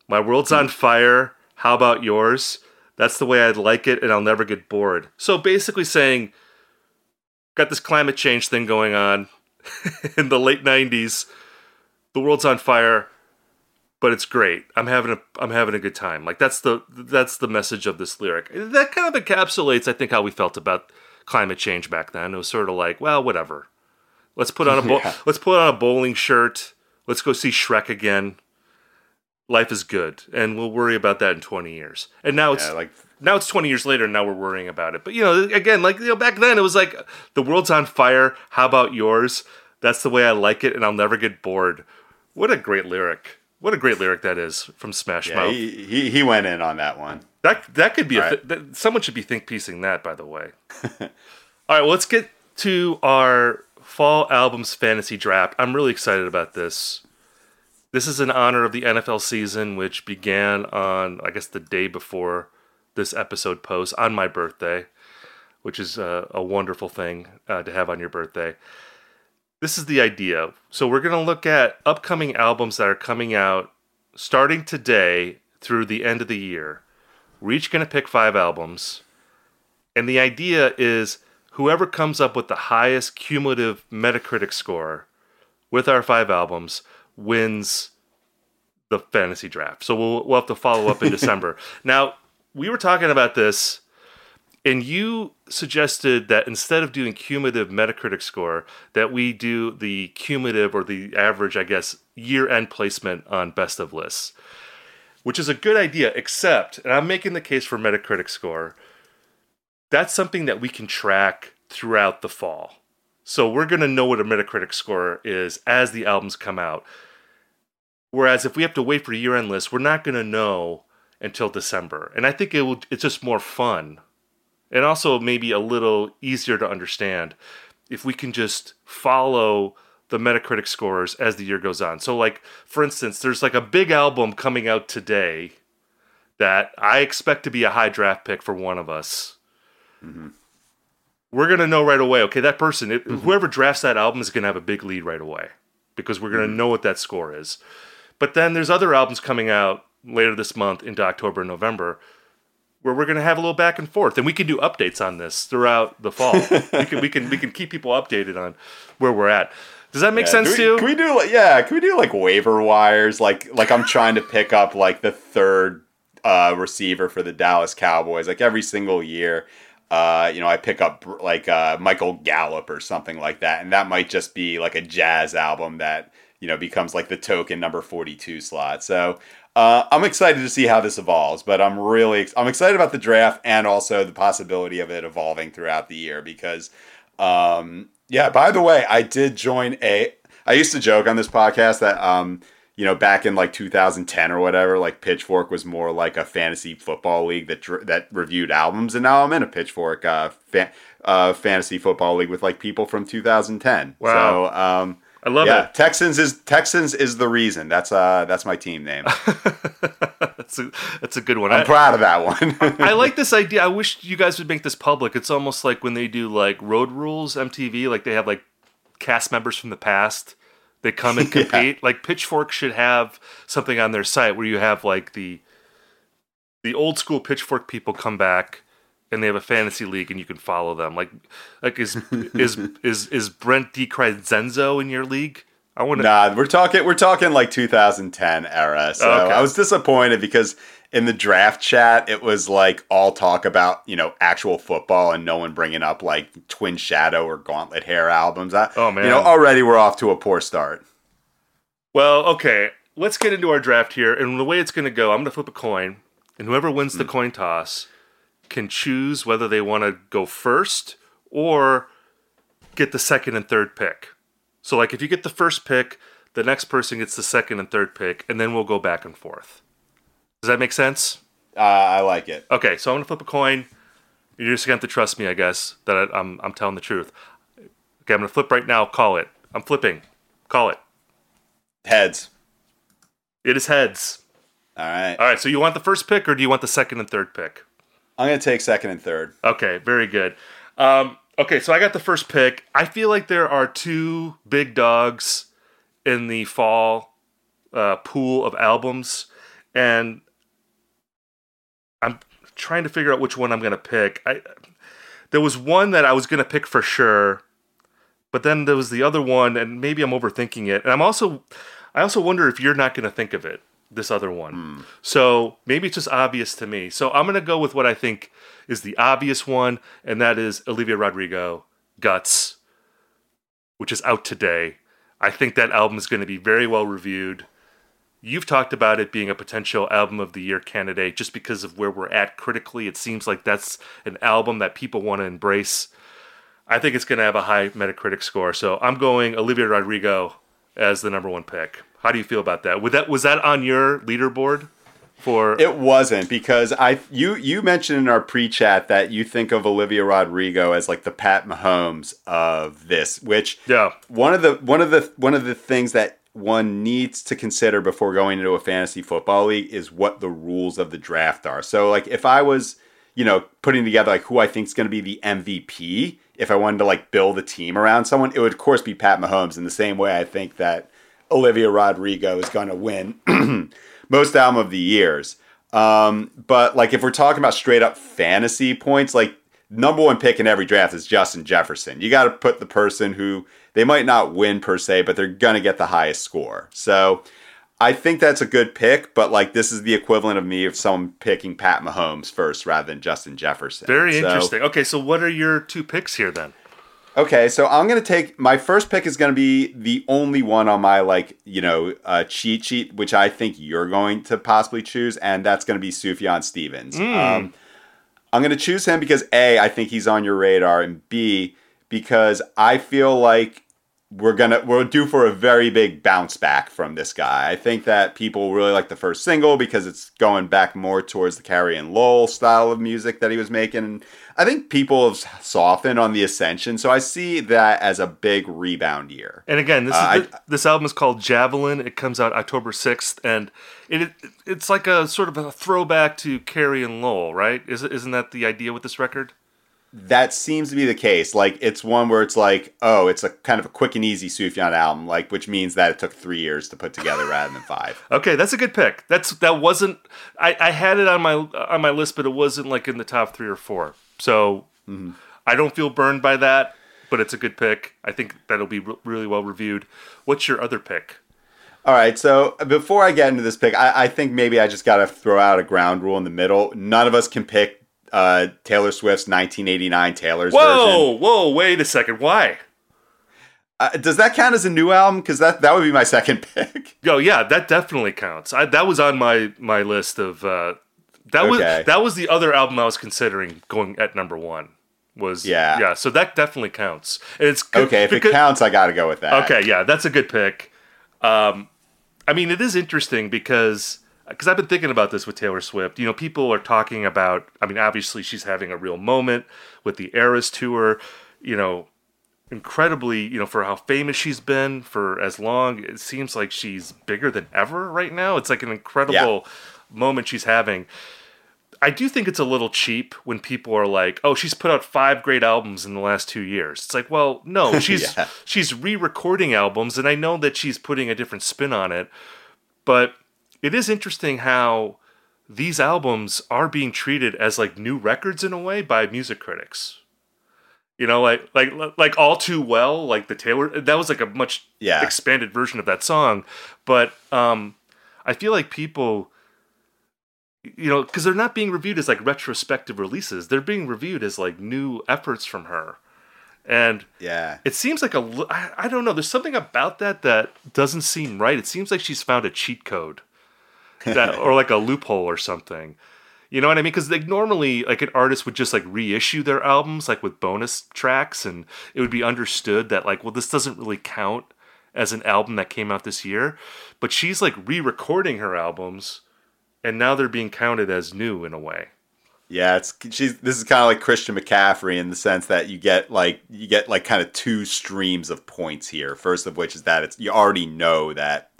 My world's on fire. How about yours? That's the way I'd like it, and I'll never get bored. So basically saying, got this climate change thing going on in the late '90s. The world's on fire, but it's great. I'm having a I'm having a good time. Like that's the that's the message of this lyric. That kind of encapsulates, I think, how we felt about climate change back then. It was sort of like, well, whatever. Let's put on a bo- Yeah. let's put on a bowling shirt. Let's go see Shrek again. Life is good, and we'll worry about that in 20 years. And now it's Yeah, like now it's 20 years later and now we're worrying about it but you know again like you know back then it was like the world's on fire how about yours that's the way i like it and i'll never get bored what a great lyric what a great lyric that is from smash yeah, mouth. he, he he went in on that one. that that could be a th- that, someone should be think piecing that by the way. All right well, let's get to our fall albums fantasy draft. I'm really excited about this. This is in honor of the nfl season which began on i guess the day before this episode posts on my birthday which is a, a wonderful thing uh, to have on your birthday this is the idea so we're going to look at upcoming albums that are coming out starting today through the end of the year we're each going to pick five albums. And the idea is whoever comes up with the highest cumulative Metacritic score with our five albums wins the fantasy draft. So we'll, we'll have to follow up in December. Now, we were talking about this, and you suggested that instead of doing cumulative Metacritic score, that we do the cumulative or the average, I guess, year end placement on best of lists which is a good idea, except, and I'm making the case for Metacritic score, that's something that we can track throughout the fall. So we're going to know what a Metacritic score is as the albums come out. Whereas if we have to wait for year end lists, we're not going to know until December. And I think it will, it's just more fun and also maybe a little easier to understand if we can just follow the Metacritic scores as the year goes on. So, like for instance, there's like a big album coming out today that I expect to be a high draft pick for one of us. Mm-hmm. We're gonna know right away. Okay, that person, it, mm-hmm. whoever drafts that album, is gonna have a big lead right away because we're gonna mm-hmm. know what that score is. But then there's other albums coming out later this month into October and November where we're going to have a little back and forth and we can do updates on this throughout the fall. we can we can we can keep people updated on where we're at. Does that make Yeah, sense do to you? Can we do like yeah? Can we do like waiver wires? Like like I'm trying to pick up like the third uh, receiver for the Dallas Cowboys. Like every single year, uh, you know, I pick up like uh, Michael Gallup or something like that, and that might just be like a jazz album that you know becomes like the token number 42 slot. So. Uh, I'm excited to see how this evolves, but I'm really I'm excited about the draft and also the possibility of it evolving throughout the year because um, yeah, by the way, I did join a. I used to joke on this podcast that, um, you know, back in like 2010 or whatever, like Pitchfork was more like a fantasy football league that that reviewed albums, and now I'm in a Pitchfork uh, fa- uh, fantasy football league with like people from 2010. Wow. So, um, I love yeah, it. Texans is Texans is the reason. That's uh that's my team name. that's a that's a good one. I'm I, proud of that one. I like this idea. I wish you guys would make this public. It's almost like when they do like Road Rules MTV, like they have like cast members from the past. They come and Yeah. compete. Like Pitchfork should have something on their site where you have like the the old school Pitchfork people come back and they have a fantasy league and you can follow them. Like, like is is is is Brent DiCrescenzo in your league? I want to. Nah, we're talking we're talking like 2010 era. So okay. I was disappointed because in the draft chat it was like all talk about you know actual football and no one bringing up like Twin Shadow or Gauntlet Hair albums. I, oh man, you know already we're off to a poor start. Well, okay, let's get into our draft here, and the way it's going to go, I'm going to flip a coin, and whoever wins the mm. coin toss can choose whether they want to go first or get the second and third pick. So, like, if you get the first pick, the next person gets the second and third pick, and then we'll go back and forth. Does that make sense? Uh, I like it. Okay, so I'm gonna flip a coin. You're just gonna have to trust me, I guess, that I, I'm I'm telling the truth. Okay, I'm gonna flip right now. Call it. I'm flipping. Call it. Heads. It is heads. All right. All right. So you want the first pick, or do you want the second and third pick? I'm gonna take second and third. Okay. Very good. Um, okay, so I got the first pick. I feel like there are two big dogs in the fall uh, pool of albums, and I'm trying to figure out which one I'm going to pick. I there was one that I was going to pick for sure, but then there was the other one, and maybe I'm overthinking it. And I'm also, I also wonder if you're not going to think of it. This other one. Mm. So maybe it's just obvious to me. So I'm going to go with what I think is the obvious one, and that is Olivia Rodrigo, Guts, which is out today. I think that album is going to be very well reviewed. You've talked about it being a potential album of the year candidate just because of where we're at critically. It seems like that's an album that people want to embrace. I think it's going to have a high Metacritic score. So I'm going Olivia Rodrigo as the number one pick. How do you feel about that? Was that was that on your leaderboard? For it wasn't because I you you mentioned in our pre-chat that you think of Olivia Rodrigo as like the Pat Mahomes of this, which yeah one of the one of the one of the things that one needs to consider before going into a fantasy football league is what the rules of the draft are. So like if I was, you know, putting together like who I think is going to be the MVP, if I wanted to like build a team around someone, it would of course be Pat Mahomes in the same way I think that Olivia Rodrigo is going to win most album of the years. Um, but like if we're talking about straight up fantasy points, like number one pick in every draft is Justin Jefferson. You got to put the person who they might not win per se, but they're going to get the highest score. So I think that's a good pick, but like this is the equivalent of me of someone picking Pat Mahomes first rather than Justin Jefferson. Very so, interesting. Okay, so what are your two picks here then? Okay, so I'm gonna take my first pick is gonna be the only one on my like you know uh, cheat sheet, which I think you're going to possibly choose, and that's gonna be Sufjan Stevens. Mm. Um, I'm gonna choose him because a I think he's on your radar, and b because I feel like we're gonna we're due for a very big bounce back from this guy. I think that people really like the first single because it's going back more towards the Carrie and Lowell style of music that he was making. I think people have softened on the Ascension, so I see that as a big rebound year. And again, this uh, I, this album is called Javelin. It comes out October sixth, and it, it, it's like a sort of a throwback to Carrie and Lowell, right? Is isn't that the idea with this record? that seems to be the case. Like it's one where it's like, oh, it's a kind of a quick and easy Sufjan album, like which means that it took three years to put together rather than five. Okay, that's a good pick. That's that wasn't. I, I had it on my on my list, but it wasn't like in the top three or four. So mm-hmm. I don't feel burned by that, but it's a good pick. I think that'll be re- really well reviewed. What's your other pick? All right, so before I get into this pick, I, I think maybe I just got to throw out a ground rule in the middle. None of us can pick uh, Taylor Swift's 1989 Taylor's whoa, version. Whoa, wait a second. Why? Uh, does that count as a new album? Because that that would be my second pick. Oh yeah, that definitely counts. I, that was on my my list of. Uh, that okay. was that was the other album I was considering going at number one. Was yeah yeah. So that definitely counts. It's okay if because, it counts. I got to go with that. Okay, yeah, that's a good pick. Um, I mean, it is interesting because because I've been thinking about this with Taylor Swift. You know, people are talking about. I mean, obviously she's having a real moment with the Eras tour. You know, incredibly. You know, for how famous she's been for as long, it seems like she's bigger than ever right now. It's like an incredible yeah. Moment she's having. I do think it's a little cheap when people are like, "Oh, she's put out five great albums in the last two years." It's like, well, no, she's yeah. she's re-recording albums, and I know that she's putting a different spin on it, but it is interesting how these albums are being treated as like new records in a way by music critics. You know, like like like all too well, like the Taylor that was like a much Yeah. expanded version of that song, but um I feel like people you know, because they're not being reviewed as like retrospective releases. They're being reviewed as like new efforts from her. And Yeah. it seems like a I, I don't know, there's something about that that doesn't seem right. It seems like she's found a cheat code. That or like a loophole or something. You know what I mean? Because like normally, like an artist would just like reissue their albums like with bonus tracks, and it would be understood that like, well, this doesn't really count as an album that came out this year. But she's like re-recording her albums, and now they're being counted as new in a way. Yeah, it's she's this is kind of like Christian McCaffrey in the sense that you get like you get like kind of two streams of points here. First of which is that it's you already know that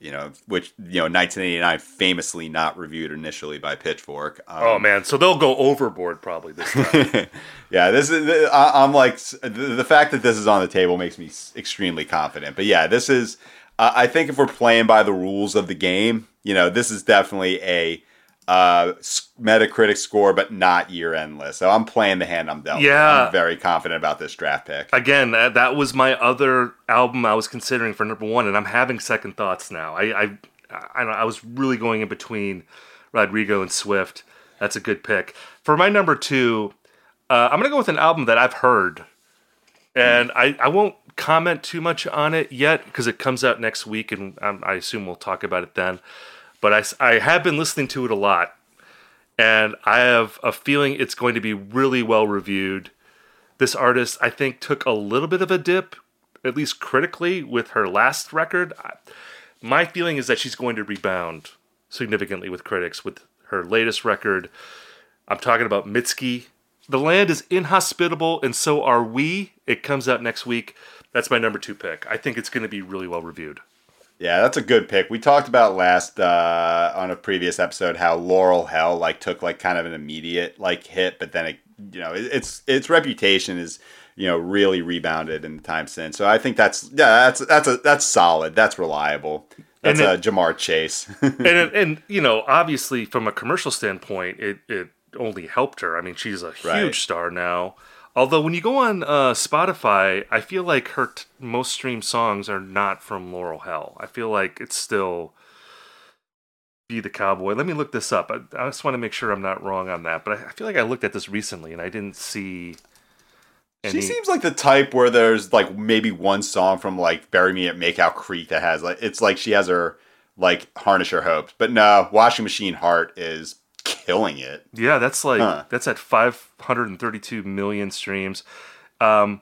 you know which you know 1989 famously not reviewed initially by Pitchfork. Um, Oh man, so they'll go overboard probably this time. yeah, this is I, I'm like the, the fact that this is on the table makes me extremely confident. But yeah, this is uh, I think if we're playing by the rules of the game, you know, this is definitely a uh Metacritic score, but not year end list. So I'm playing the hand I'm dealt. Yeah. I'm very confident about this draft pick. again, that, that was my other album I was considering for number one, and I'm having second thoughts now. I I I, I was really going in between Rodrigo and Swift. That's a good pick for my number two. Uh, I'm gonna go with an album that I've heard, and I I won't comment too much on it yet because it comes out next week, and um, I assume we'll talk about it then. But I, I have been listening to it a lot, and I have a feeling it's going to be really well reviewed. This artist i think took a little bit of a dip at least critically with her last record. My feeling is that she's going to rebound significantly with critics with her latest record. I'm talking about mitski. The land is inhospitable and so are we. It comes out next week that's my number two pick i think it's going to be really well reviewed Yeah, that's a good pick. We talked about last uh, on a previous episode how Laurel Hell like took like kind of an immediate like hit, but then it you know it, its its reputation is you know really rebounded in the time since. So I think that's yeah that's that's a that's solid. That's reliable. That's And a Ja'Marr Chase. and and you know obviously from a commercial standpoint it it only helped her i mean she's a huge Right. star now although when you go on uh, spotify i feel like her t- most streamed songs are not from laurel hell. I feel like it's still be the cowboy. Let me look this up. I, I just want to make sure i'm not wrong on that but I, I feel like i looked at this recently and i didn't see any She seems like the type where there's like maybe one song from like Bury Me at Makeout Creek that has like it's like she has her like harness her hopes. But no, Washing Machine Heart is killing it. yeah that's like Huh. that's at 532 million streams um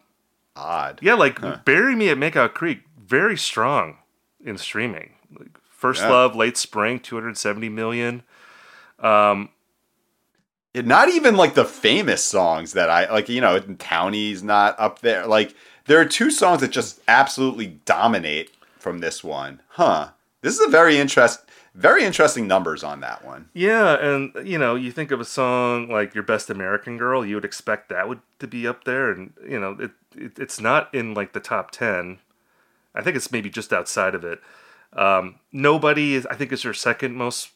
Odd. Yeah, like Bury Me at Makeout Creek, very strong in streaming. Like, First Yeah. Love, Late Spring, 270 million. It, not even like the famous songs that I like, you know, Townie's not up there. Like there are two songs that just absolutely dominate from this one. Huh. This is a very interest very interesting numbers on that one. Yeah, and you know, you think of a song like Your Best American Girl, you would expect that would to be up there, and you know, it, it it's not in like the top ten. I think it's maybe just outside of it. Um, Nobody is, I think, is her second most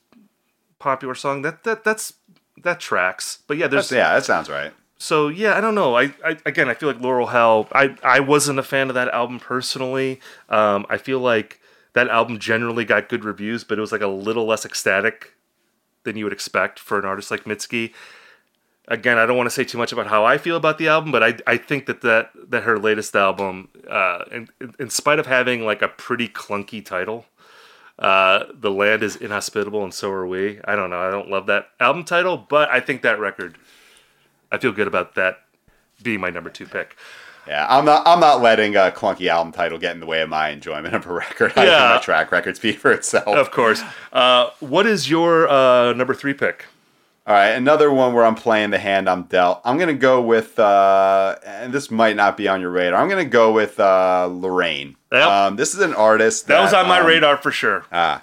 popular song. That that that's that tracks. But yeah, there's That's, yeah, that sounds right. so yeah, I don't know. I, I again, I feel like Laurel Hell. I I wasn't a fan of that album personally. Um, I feel like that album generally got good reviews, but it was like a little less ecstatic than you would expect for an artist like Mitski. Again, I don't want to say too much about how I feel about the album, but I I think that that, that her latest album, uh, in, in spite of having like a pretty clunky title, uh, the land is inhospitable and so are we. I don't know. I don't love that album title, but I think that record. I feel good about that being my number two pick. Yeah, I'm not. I'm not letting a clunky album title get in the way of my enjoyment of a record. I Yeah. think my track record speak for itself. Of course. Uh, what is your uh, number three pick? All right, another one where I'm playing the hand I'm dealt. I'm gonna go with, uh, and this might not be on your radar. I'm gonna go with uh, L'Rain. Yep. Um, this is an artist That was on my um, radar for sure. Ah,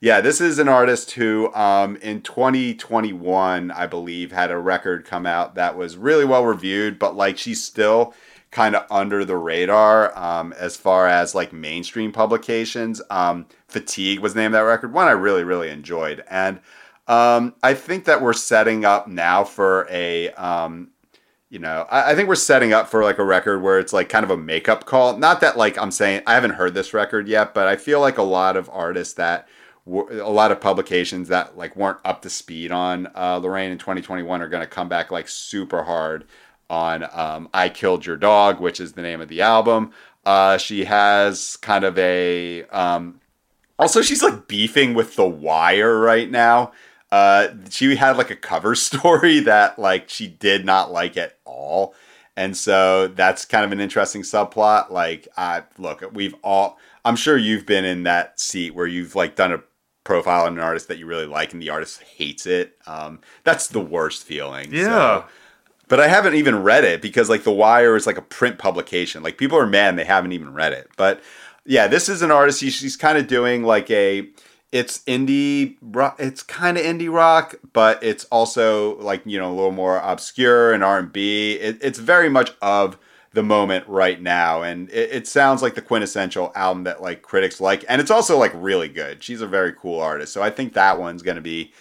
yeah, this is an artist who, um, in 2021, I believe, had a record come out that was really well reviewed, but like she's still kind of under the radar um, as far as like mainstream publications. Um, Fatigue was the name of that record, one I really, really enjoyed. And Um, I think that we're setting up now for a, um, you know, I, I, think we're setting up for like a record where it's like kind of a makeup call. Not that like I'm saying I haven't heard this record yet, but I feel like a lot of artists that a lot of publications that like weren't up to speed on uh, L'Rain in 2021 are going to come back like super hard on um, "I Killed Your Dog," which is the name of the album. Uh, she has kind of a um, also she's like beefing with The Wire right now. Uh, she had like a cover story that like she did not like at all, and so that's kind of an interesting subplot. Like, I look, we've all. I'm sure you've been in that seat where you've like done a profile on an artist that you really like and the artist hates it. Um, that's the worst feeling. Yeah. So, but I haven't even read it because like The Wire is like a print publication. Like people are mad they haven't even read it. But yeah, this is an artist. she's kind of doing like a. It's indie rock. It's kind of indie rock, but it's also like you know a little more obscure and R and B. It's very much of the moment right now and it, it, sounds like the quintessential album that like critics like and it's also like really good she's a very cool artist so i think that one's going to be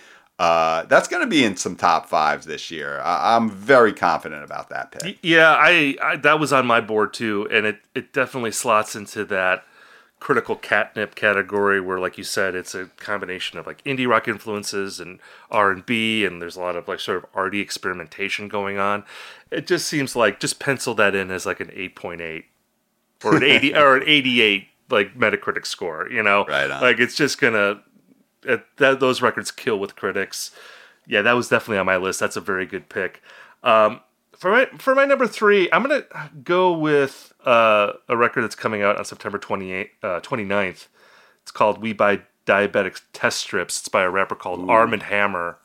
uh, that's going to be in some top fives this year. I, am very confident about that pick. Yeah I, I that was on my board too and it, it definitely slots into that critical catnip category where like you said it's a combination of like indie rock influences and r&b and there's a lot of like sort of arty experimentation going on. It just seems like just pencil that in as like an 8.8 or an 80 or an 88 like metacritic score you know? Right on. like it's just gonna it, that, those records kill with critics yeah that was definitely on my list that's a very good pick um, for my for my number three, I'm gonna go with uh, a record that's coming out on September 28th, uh, 29th. It's called "We Buy Diabetic Test Strips." It's by a rapper called Ooh. Armand Hamer.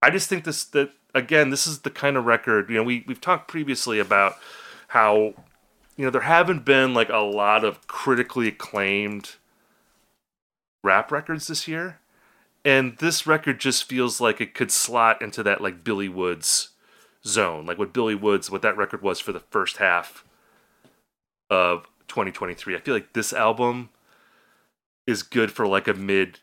I just think this that again, this is the kind of record you know we we've talked previously about how you know there haven't been like a lot of critically acclaimed rap records this year, and this record just feels like it could slot into that like Billy Woods zone, like what Billy Woods, what that record was for the first half of 2023. I feel like this album is good for like a mid,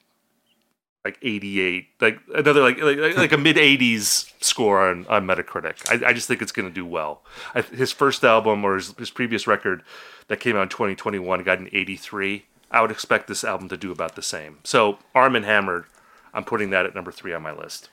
like 88, like another like like, like a mid 80s score on, on Metacritic. I, I just think it's going to do well. I, his first album or his, his previous record that came out in 2021 got an 83. I would expect this album to do about the same. So Armand Hamer, I'm putting that at number three on my list.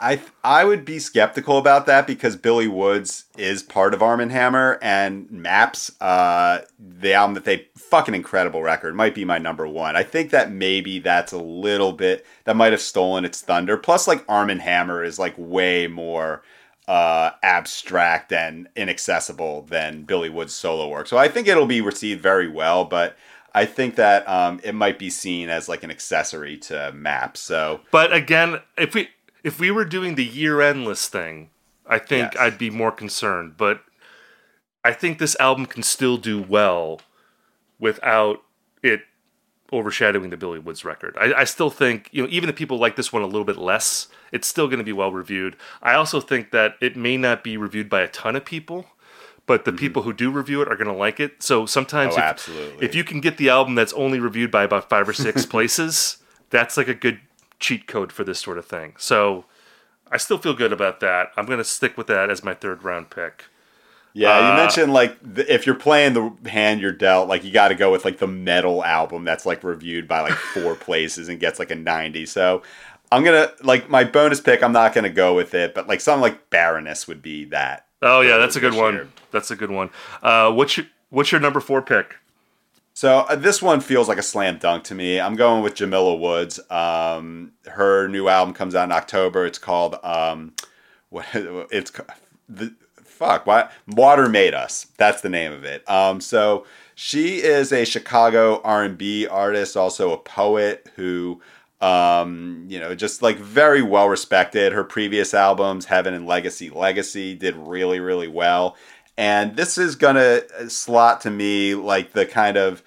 I I would be skeptical about that because Billy Woods is part of Armand Hamer and Maps, uh, the album that they fucking incredible record might be my number one. I think that maybe that's a little bit that might have stolen its thunder. Plus, like Armand Hamer is like way more uh, abstract and inaccessible than Billy Woods' solo work. So I think it'll be received very well, but. I think that um, it might be seen as like an accessory to Maps. So, but again, if we if we were doing the year end list thing, I think yes. I'd be more concerned. But I think this album can still do well without it overshadowing the Billy Woods record. I, I, still think, you know, even if people like this one a little bit less, it's still going to be well reviewed. I also think that it may not be reviewed by a ton of people, but the mm-hmm. people who do review it are going to like it. So sometimes, oh, if, absolutely. if you can get the album that's only reviewed by about five or six places, that's like a good cheat code for this sort of thing. So I still feel good about that. I'm going to stick with that as my third round pick. Yeah, uh, you mentioned like the, if you're playing the hand you're dealt, like you got to go with like the metal album that's like reviewed by like four places and gets like a 90. So I'm gonna like my bonus pick. I'm not gonna go with it, but like something like Baroness would be that. Oh yeah, that's a good one. That's a good one. Uh, what's your what's your number four pick? So uh, this one feels like a slam dunk to me. I'm going with Jamila Woods. Um, her new album comes out in October. It's called um, what? It's the fuck. What? Water Made Us. That's the name of it. Um, so she is a Chicago R&B artist, also a poet who. Um, you know, just like very well respected. Her previous albums, Heaven and Legacy Legacy, did really, really well and this is gonna slot to me like the kind of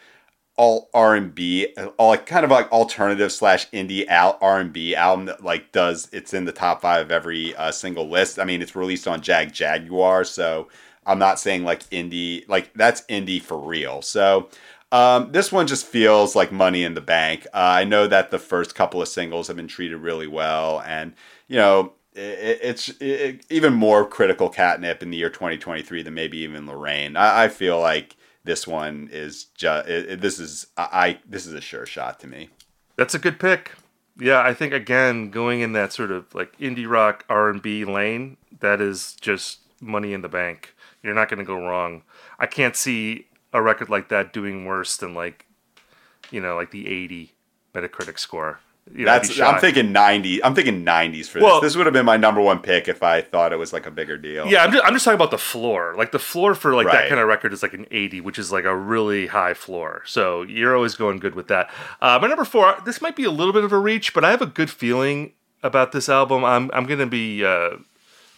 all R and B, all like kind of like alternative slash indie R and B album that like does it's in the top five of every uh, single list. I mean, it's released on Jagjaguwar, so I'm not saying like indie like that's indie for real. So Um, this one just feels like money in the bank. Uh, I know that the first couple of singles have been treated really well, and you know it, it's it, even more critical catnip in the year 2023 than maybe even L'Rain. I, I feel like this one is just this is I this is a sure shot to me. That's a good pick. Yeah, I think again going in that sort of like indie rock R and B lane, that is just money in the bank. You're not going to go wrong. I can't see a record like that doing worse than like, you know, like the 80 Metacritic score. You know, That's I'm thinking 90. I'm thinking 90s for well, this. This would have been my number one pick if I thought it was like a bigger deal. Yeah, I'm just, I'm just talking about the floor. Like the floor for like right. that kind of record is like an 80, which is like a really high floor. So you're always going good with that. Uh, my number four. This might be a little bit of a reach, but I have a good feeling about this album. I'm I'm going to be uh,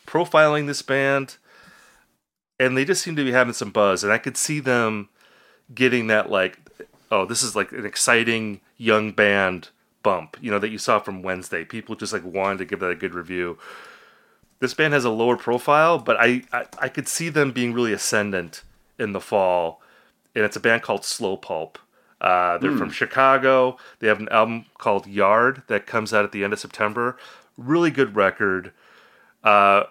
profiling this band, and they just seem to be having some buzz, and I could see them getting that like, oh, this is like an exciting young band bump, you know, that you saw from Wednesday. People just like wanted to give that a good review. This band has a lower profile, but I, I, I could see them being really ascendant in the fall. And it's a band called Slow Pulp. Uh, they're mm. from Chicago. They have an album called Yard that comes out at the end of September. Really good record. Uh,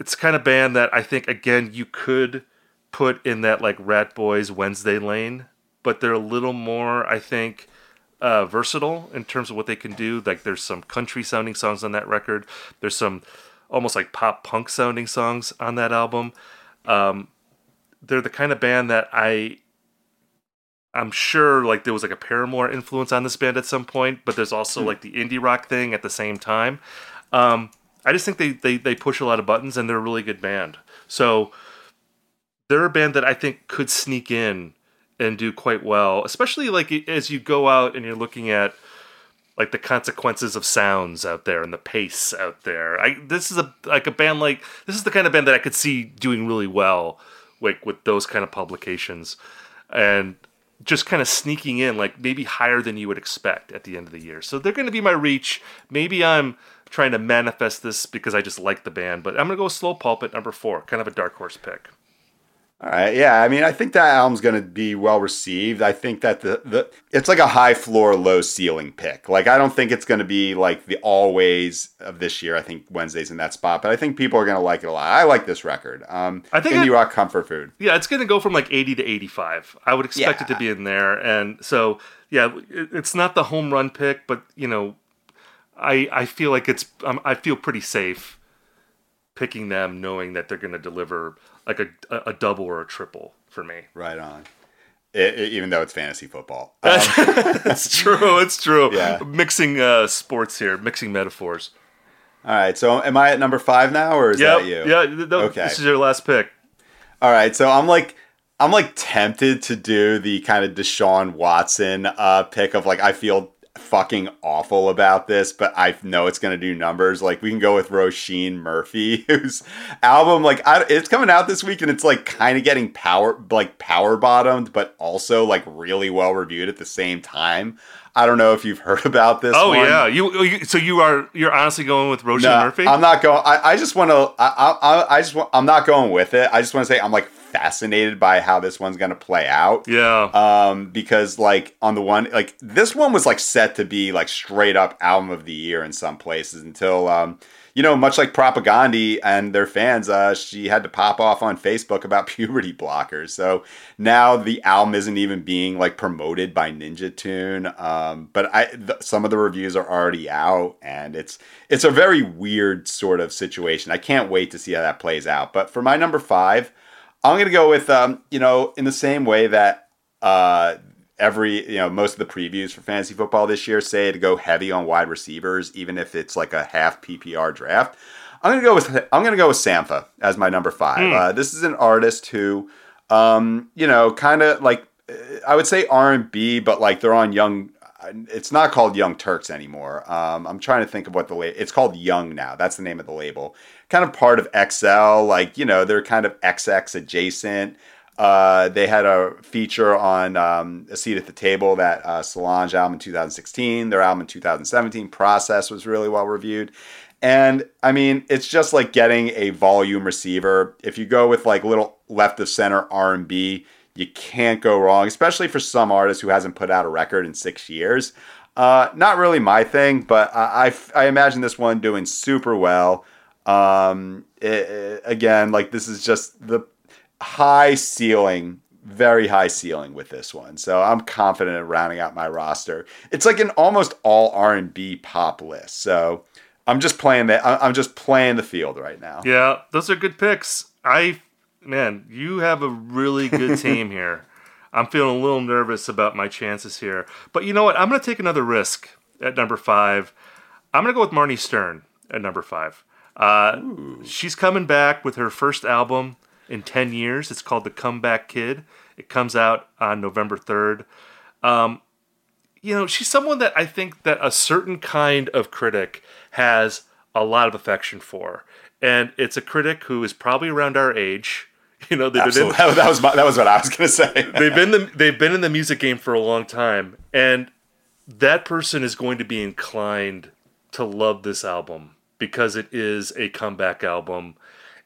it's kind of band that I think again you could put in that like Ratboys Wednesday lane, but they're a little more I think uh, versatile in terms of what they can do. Like there's some country sounding songs on that record. There's some almost like pop punk sounding songs on that album. Um, they're the kind of band that I I'm sure like there was like a Paramore influence on this band at some point, but there's also hmm. like the indie rock thing at the same time. Um, I just think they, they they push a lot of buttons and they're a really good band. So they're a band that I think could sneak in and do quite well, especially like as you go out and you're looking at like the consequences of sounds out there and the pace out there. I this is a like a band like this is the kind of band that I could see doing really well like with those kind of publications and just kind of sneaking in like maybe higher than you would expect at the end of the year. So they're going to be my reach. Maybe I'm trying to manifest this because I just like the band, but I'm to go slow pulp at number 4, kind of a dark horse pick. All right, yeah. I mean, I think that album's going to be well received. I think that the the it's like a high floor, low ceiling pick. Like, I don't think it's going to be like the always of this year. I think Wednesday's in that spot, but I think people are going to like it a lot. I like this record. Um, I think indie it, rock comfort food. Yeah, it's going to go from like eighty to eighty five. I would expect yeah. it to be in there, and so yeah, it's not the home run pick, but you know, I I feel like it's um, I feel pretty safe picking them, knowing that they're going to deliver like a, a double or a triple for me. Right on. It, it, even though it's fantasy football, um, it's true. It's true. Yeah. Mixing uh, sports here, mixing metaphors. All right. So, am I at number five now, or is yep. that you? Yeah. No, okay. This is your last pick. All right. So I'm like, I'm like tempted to do the kind of Deshaun Watson uh, pick of like I feel fucking awful about this, but I know it's gonna do numbers. Like we can go with Roisin Murphy, whose album like I, it's coming out this week, and it's like kind of getting power like power bottomed, but also like really well reviewed at the same time. I don't know if you've heard about this. Oh one. yeah, you, you, so you are you're honestly going with Roisin no, Murphy? I'm not going. I, I just want to. I, I I just want. I'm not going with it. I just want to say I'm like fascinated by how this one's going to play out. Yeah. Um, because like on the one, like this one was like set to be like straight up album of the year in some places until, um, you know, much like Propagandhi and their fans, uh, she had to pop off on Facebook about puberty blockers. So now the album isn't even being like promoted by Ninja Tune. Um, but I, th- some of the reviews are already out, and it's it's a very weird sort of situation. I can't wait to see how that plays out. But for my number five, I'm gonna go with um, you know, in the same way that uh, every you know most of the previews for fantasy football this year say to go heavy on wide receivers, even if it's like a half PPR draft. I'm gonna go with I'm gonna go with Sampha as my number five. Mm. Uh, this is an artist who, um, you know, kind of like I would say R and B, but like they're on Young. It's not called Young Turks anymore. Um, I'm trying to think of what the label. It's called Young now. That's the name of the label kind of part of XL. Like, you know, they're kind of XX adjacent. Uh, they had a feature on um, A Seat at the Table, that uh, Solange album in 2016. Their album in 2017, Process, was really well reviewed. And I mean, it's just like getting a volume receiver. If you go with like little left of center R&B, You can't go wrong, especially for some artist who hasn't put out a record in six years. Uh, not really my thing, but I, I, I imagine this one doing super well. Um, it, it, again, like this is just the high ceiling, very high ceiling with this one. So I'm confident in rounding out my roster. It's like an almost all R and B pop list. So I'm just playing the I'm just playing the field right now. Yeah, those are good picks. I man, you have a really good team here. I'm feeling a little nervous about my chances here. But you know what? I'm going to take another risk at number five. I'm going to go with Marnie Stern at number five. Uh, she's coming back with her first album in 10 years. It's called The Comeback Kid. It comes out on November 3rd. Um, you know, she's someone that I think that a certain kind of critic has a lot of affection for. And it's a critic who is probably around our age You know, they've Absolutely. been in, that was my, that was what I was going to say. they've been the, they've been in the music game for a long time, and that person is going to be inclined to love this album because it is a comeback album,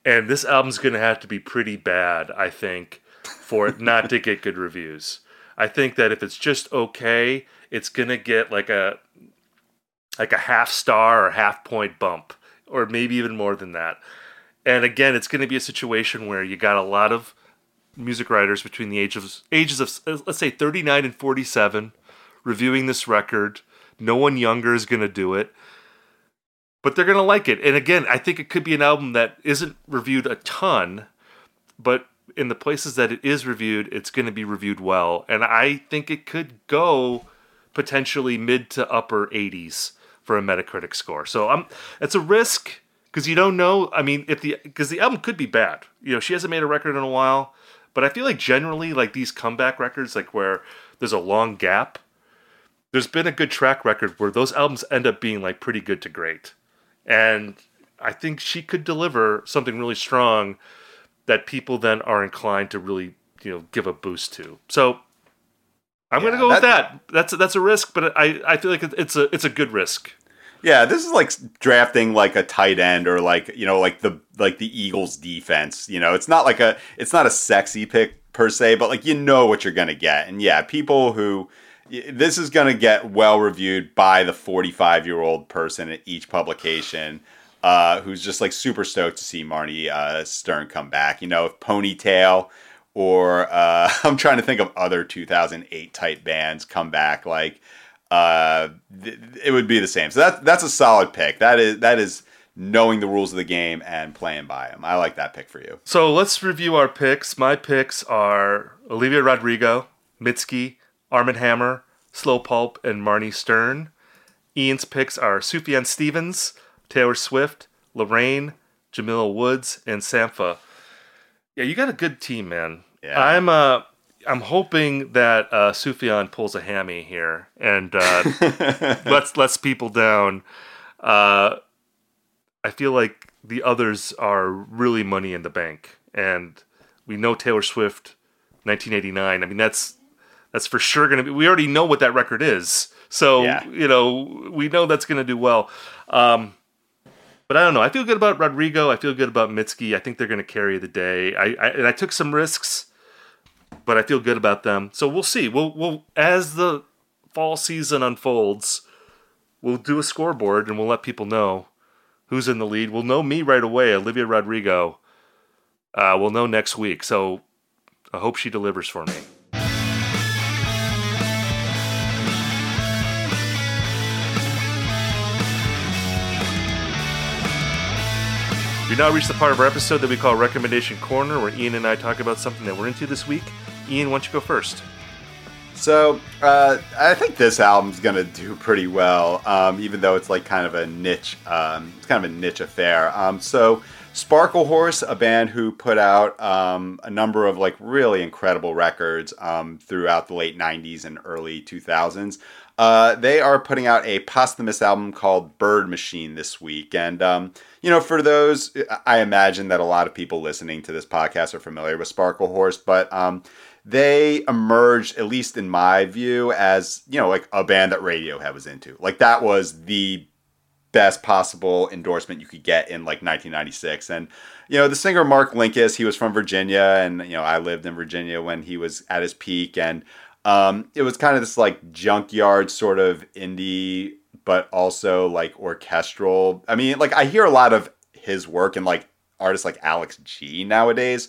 and this album's going to have to be pretty bad, I think, for it not to get good reviews. I think that if it's just okay, it's going to get like a like a half star or half point bump, or maybe even more than that. And again, it's going to be a situation where you got a lot of music writers between the age of, ages of let's say 39 and 47 reviewing this record. No one younger is going to do it. But they're going to like it. And again, I think it could be an album that isn't reviewed a ton, but in the places that it is reviewed, it's going to be reviewed well. And I think it could go potentially mid to upper 80s for a Metacritic score. So I'm it's a risk because you don't know. I mean, if the because the album could be bad. You know, she hasn't made a record in a while, but I feel like generally like these comeback records, like where there's a long gap, there's been a good track record where those albums end up being like pretty good to great, and I think she could deliver something really strong that people then are inclined to really you know give a boost to. So I'm yeah, gonna go that, with that. That's that's a risk, but I I feel like it's a it's a good risk. Yeah, this is like drafting like a tight end or like you know like the like the Eagles defense. You know, it's not like a it's not a sexy pick per se, but like you know what you're gonna get. And yeah, people who this is gonna get well reviewed by the 45 year old person at each publication. Uh, who's just like super stoked to see Marnie uh, Stern come back. You know, if Ponytail or uh, I'm trying to think of other 2008 type bands come back. Like uh, th- it would be the same. So that that's a solid pick. That is that is knowing the rules of the game and playing by them. I like that pick for you. So let's review our picks. My picks are Olivia Rodrigo, Mitski, Armand Hammer, Slow Pulp, and Marnie Stern. Ian's picks are Sufjan Stevens, Taylor Swift, L'Rain, Jamila Woods, and Sampha. Yeah, you got a good team, man. Yeah. I'm uh I'm hoping that uh, Sufjan pulls a hammy here and uh, lets lets people down. Uh, I feel like the others are really money in the bank, and we know Taylor Swift, 1989. I mean, that's that's for sure going to be. We already know what that record is, so yeah. you know we know that's going to do well. Um, but I don't know. I feel good about Rodrigo. I feel good about Mitski. I think they're going to carry the day. I, I and I took some risks but I feel good about them. So we'll see. We'll we'll as the fall season unfolds, we'll do a scoreboard and we'll let people know who's in the lead. We'll know me right away, Olivia Rodrigo. Uh, we'll know next week. So I hope she delivers for me. We now reach the part of our episode that we call Recommendation Corner, where Ian and I talk about something that we're into this week. Ian, why don't you go first? So uh, I think this album's gonna do pretty well, um, even though it's like kind of a niche. Um, it's kind of a niche affair. Um, so Sparklehorse, a band who put out um, a number of like really incredible records um, throughout the late '90s and early 2000s. Uh, they are putting out a posthumous album called Bird Machine this week, and um, you know, for those, I imagine that a lot of people listening to this podcast are familiar with Sparklehorse, but they emerged, at least in my view, as you know, like a band that Radiohead was into. Like that was the best possible endorsement you could get in like 1996. And you know, the singer Mark Linkous, he was from Virginia, and you know, I lived in Virginia when he was at his peak, and um, it was kind of this like junkyard sort of indie, but also like orchestral. I mean, like I hear a lot of his work and like artists like Alex G nowadays.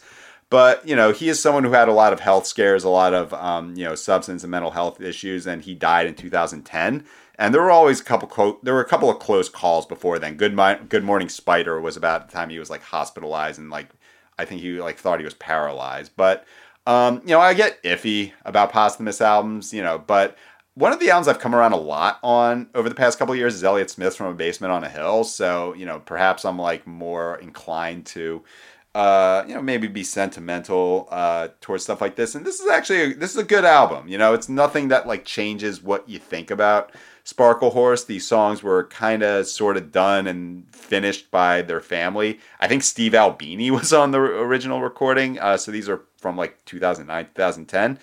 But you know, he is someone who had a lot of health scares, a lot of um, you know substance and mental health issues, and he died in 2010. And there were always a couple clo- there were a couple of close calls before then. Good Good Morning Spider was about the time he was like hospitalized and like I think he like thought he was paralyzed. But um, you know, I get iffy about posthumous albums, you know, but one of the albums I've come around a lot on over the past couple of years is Elliott Smith from a basement on a hill. So, you know, perhaps I'm like more inclined to uh, you know, maybe be sentimental uh, towards stuff like this. And this is actually this is a good album. You know, it's nothing that like changes what you think about Sparklehorse. These songs were kind of sort of done and finished by their family. I think Steve Albini was on the original recording. Uh, so these are from like 2009, 2010.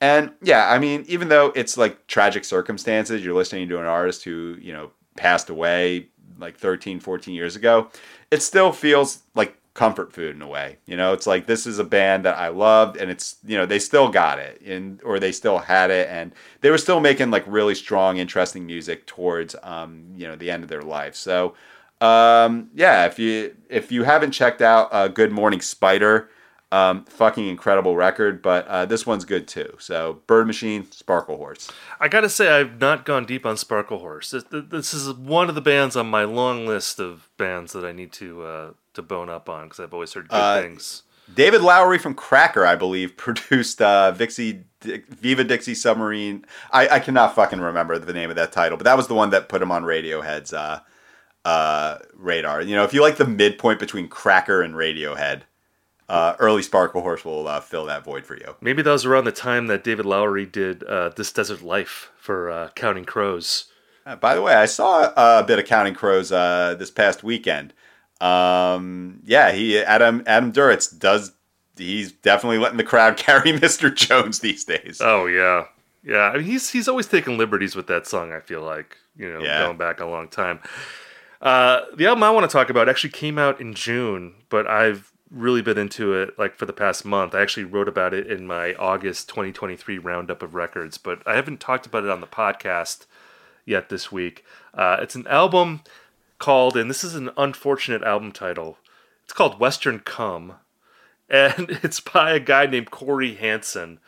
And yeah, I mean, even though it's like tragic circumstances, you're listening to an artist who, you know, passed away like 13, 14 years ago, it still feels like comfort food in a way. You know, it's like this is a band that I loved and it's, you know, they still got it and or they still had it and they were still making like really strong interesting music towards um, you know, the end of their life. So, um, yeah, if you if you haven't checked out uh, Good Morning Spider, um, fucking incredible record, but uh, this one's good too. So, Bird Machine, Sparklehorse. I gotta say, I've not gone deep on Sparklehorse. This, this is one of the bands on my long list of bands that I need to uh, to bone up on because I've always heard good Uh, things. David Lowery from Cracker, I believe, produced uh, Vixie, Viva Dixie Submarine. I, I cannot fucking remember the name of that title, but that was the one that put him on Radiohead's uh, uh, radar. You know, if you like the midpoint between Cracker and Radiohead, uh, early Sparklehorse will uh, fill that void for you. Maybe that was around the time that David Lowery did uh, This Desert Life for uh, Counting Crows. Uh, by the way, I saw a bit of Counting Crows uh, this past weekend. Um, yeah, he Adam Adam Duritz does. He's definitely letting the crowd carry Mr. Jones these days. Oh yeah, yeah. I mean, he's he's always taking liberties with that song. I feel like you know, Yeah. going back a long time. Uh, the album I want to talk about actually came out in June, but I've really been into it like for the past month. I actually wrote about it in my August 2023 roundup of records, but I haven't talked about it on the podcast yet this week. Uh, it's an album called, and this is an unfortunate album title. It's called Western Cum, and it's by a guy named Cory Hanson,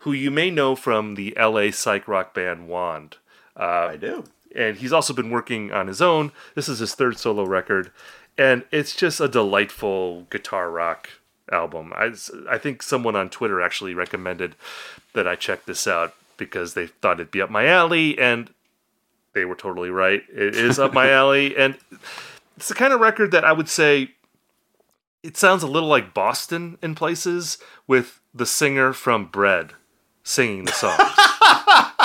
who you may know from the LA psych rock band Wand. Uh, I do. and he's also been working on his own. This is his third solo record, and it's just a delightful guitar rock album. I, I think someone on Twitter actually recommended that I check this out because they thought it'd be up my alley, and they were totally right. It is up my alley, and it's the kind of record that I would say it sounds a little like Boston in places with the singer from Bread singing the songs.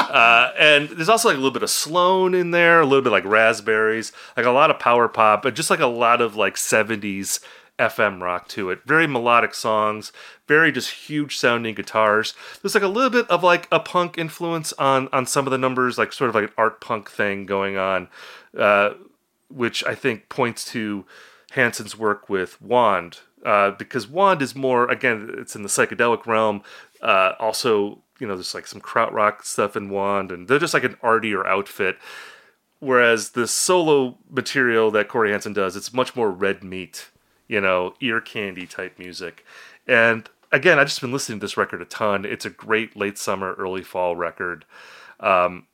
Uh, and there's also like a little bit of Sloan in there, a little bit like Raspberries, like a lot of power pop, but just like a lot of like 70s FM rock to it. Very melodic songs, very just huge sounding guitars. There's like a little bit of like a punk influence on on some of the numbers, like sort of like an art punk thing going on, uh, which I think points to Hanson's work with Wand. Uh, because Wand is more again, it's in the psychedelic realm. Uh, also, you know, there's like some krautrock stuff in Wand, and they're just like an artier outfit. Whereas the solo material that Cory Hanson does, it's much more red meat, you know, ear candy type music. And again, I've just been listening to this record a ton. It's a great late summer, early fall record. Um,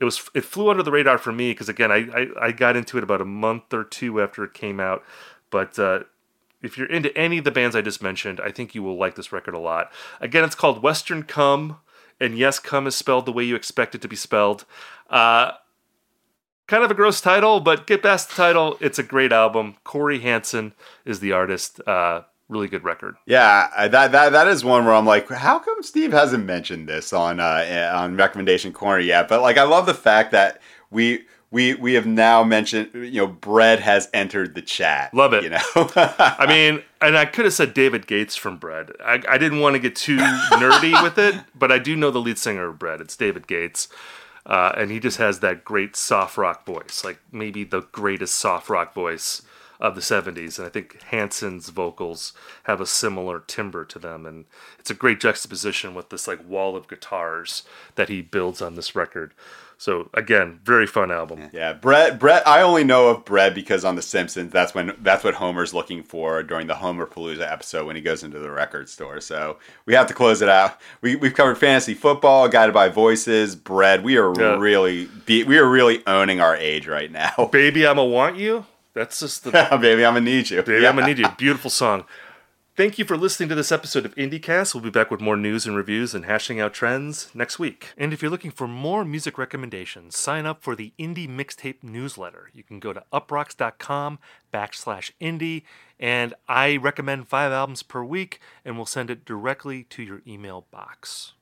it was it flew under the radar for me because again, I, I I got into it about a month or two after it came out. But uh, if you're into any of the bands I just mentioned, I think you will like this record a lot. Again, it's called Western Cum, and yes, come is spelled the way you expect it to be spelled. Uh, kind of a gross title, but get past the title. It's a great album. Cory Hanson is the artist. Uh, really good record. Yeah, I- that that that is one where I'm like, how come Steve hasn't mentioned this on uh, on recommendation corner yet? But like, I love the fact that we we we have now mentioned, you know, bread has entered the chat. Love it. You know, I mean, and I could have said David Gates from Bread. I, I didn't want to get too nerdy with it, but I do know the lead singer of Bread. It's David Gates. Uh, and he just has that great soft rock voice, like maybe the greatest soft rock voice of the 70s. And I think Hanson's vocals have a similar timbre to them. And it's a great juxtaposition with this like wall of guitars that he builds on this record. So again, very fun album. Yeah, Brett. Brett. I only know of Brett because on The Simpsons, that's when that's what Homer's looking for during the Homer Palooza episode when he goes into the record store. So we have to close it out. We we've covered fantasy football, guided by voices, bread. We are Yeah. really be, we are really owning our age right now. Baby, I'ma Want You. That's just the Baby, I'm gonna need you. Baby, Yeah. I'm gonna need you. Beautiful song. Thank you for listening to this episode of IndieCast. We'll be back with more news and reviews and hashing out trends next week. And if you're looking for more music recommendations, sign up for the Indie Mixtape newsletter. You can go to uproxx.com backslash indie, and I recommend five albums per week, and we'll send it directly to your email box.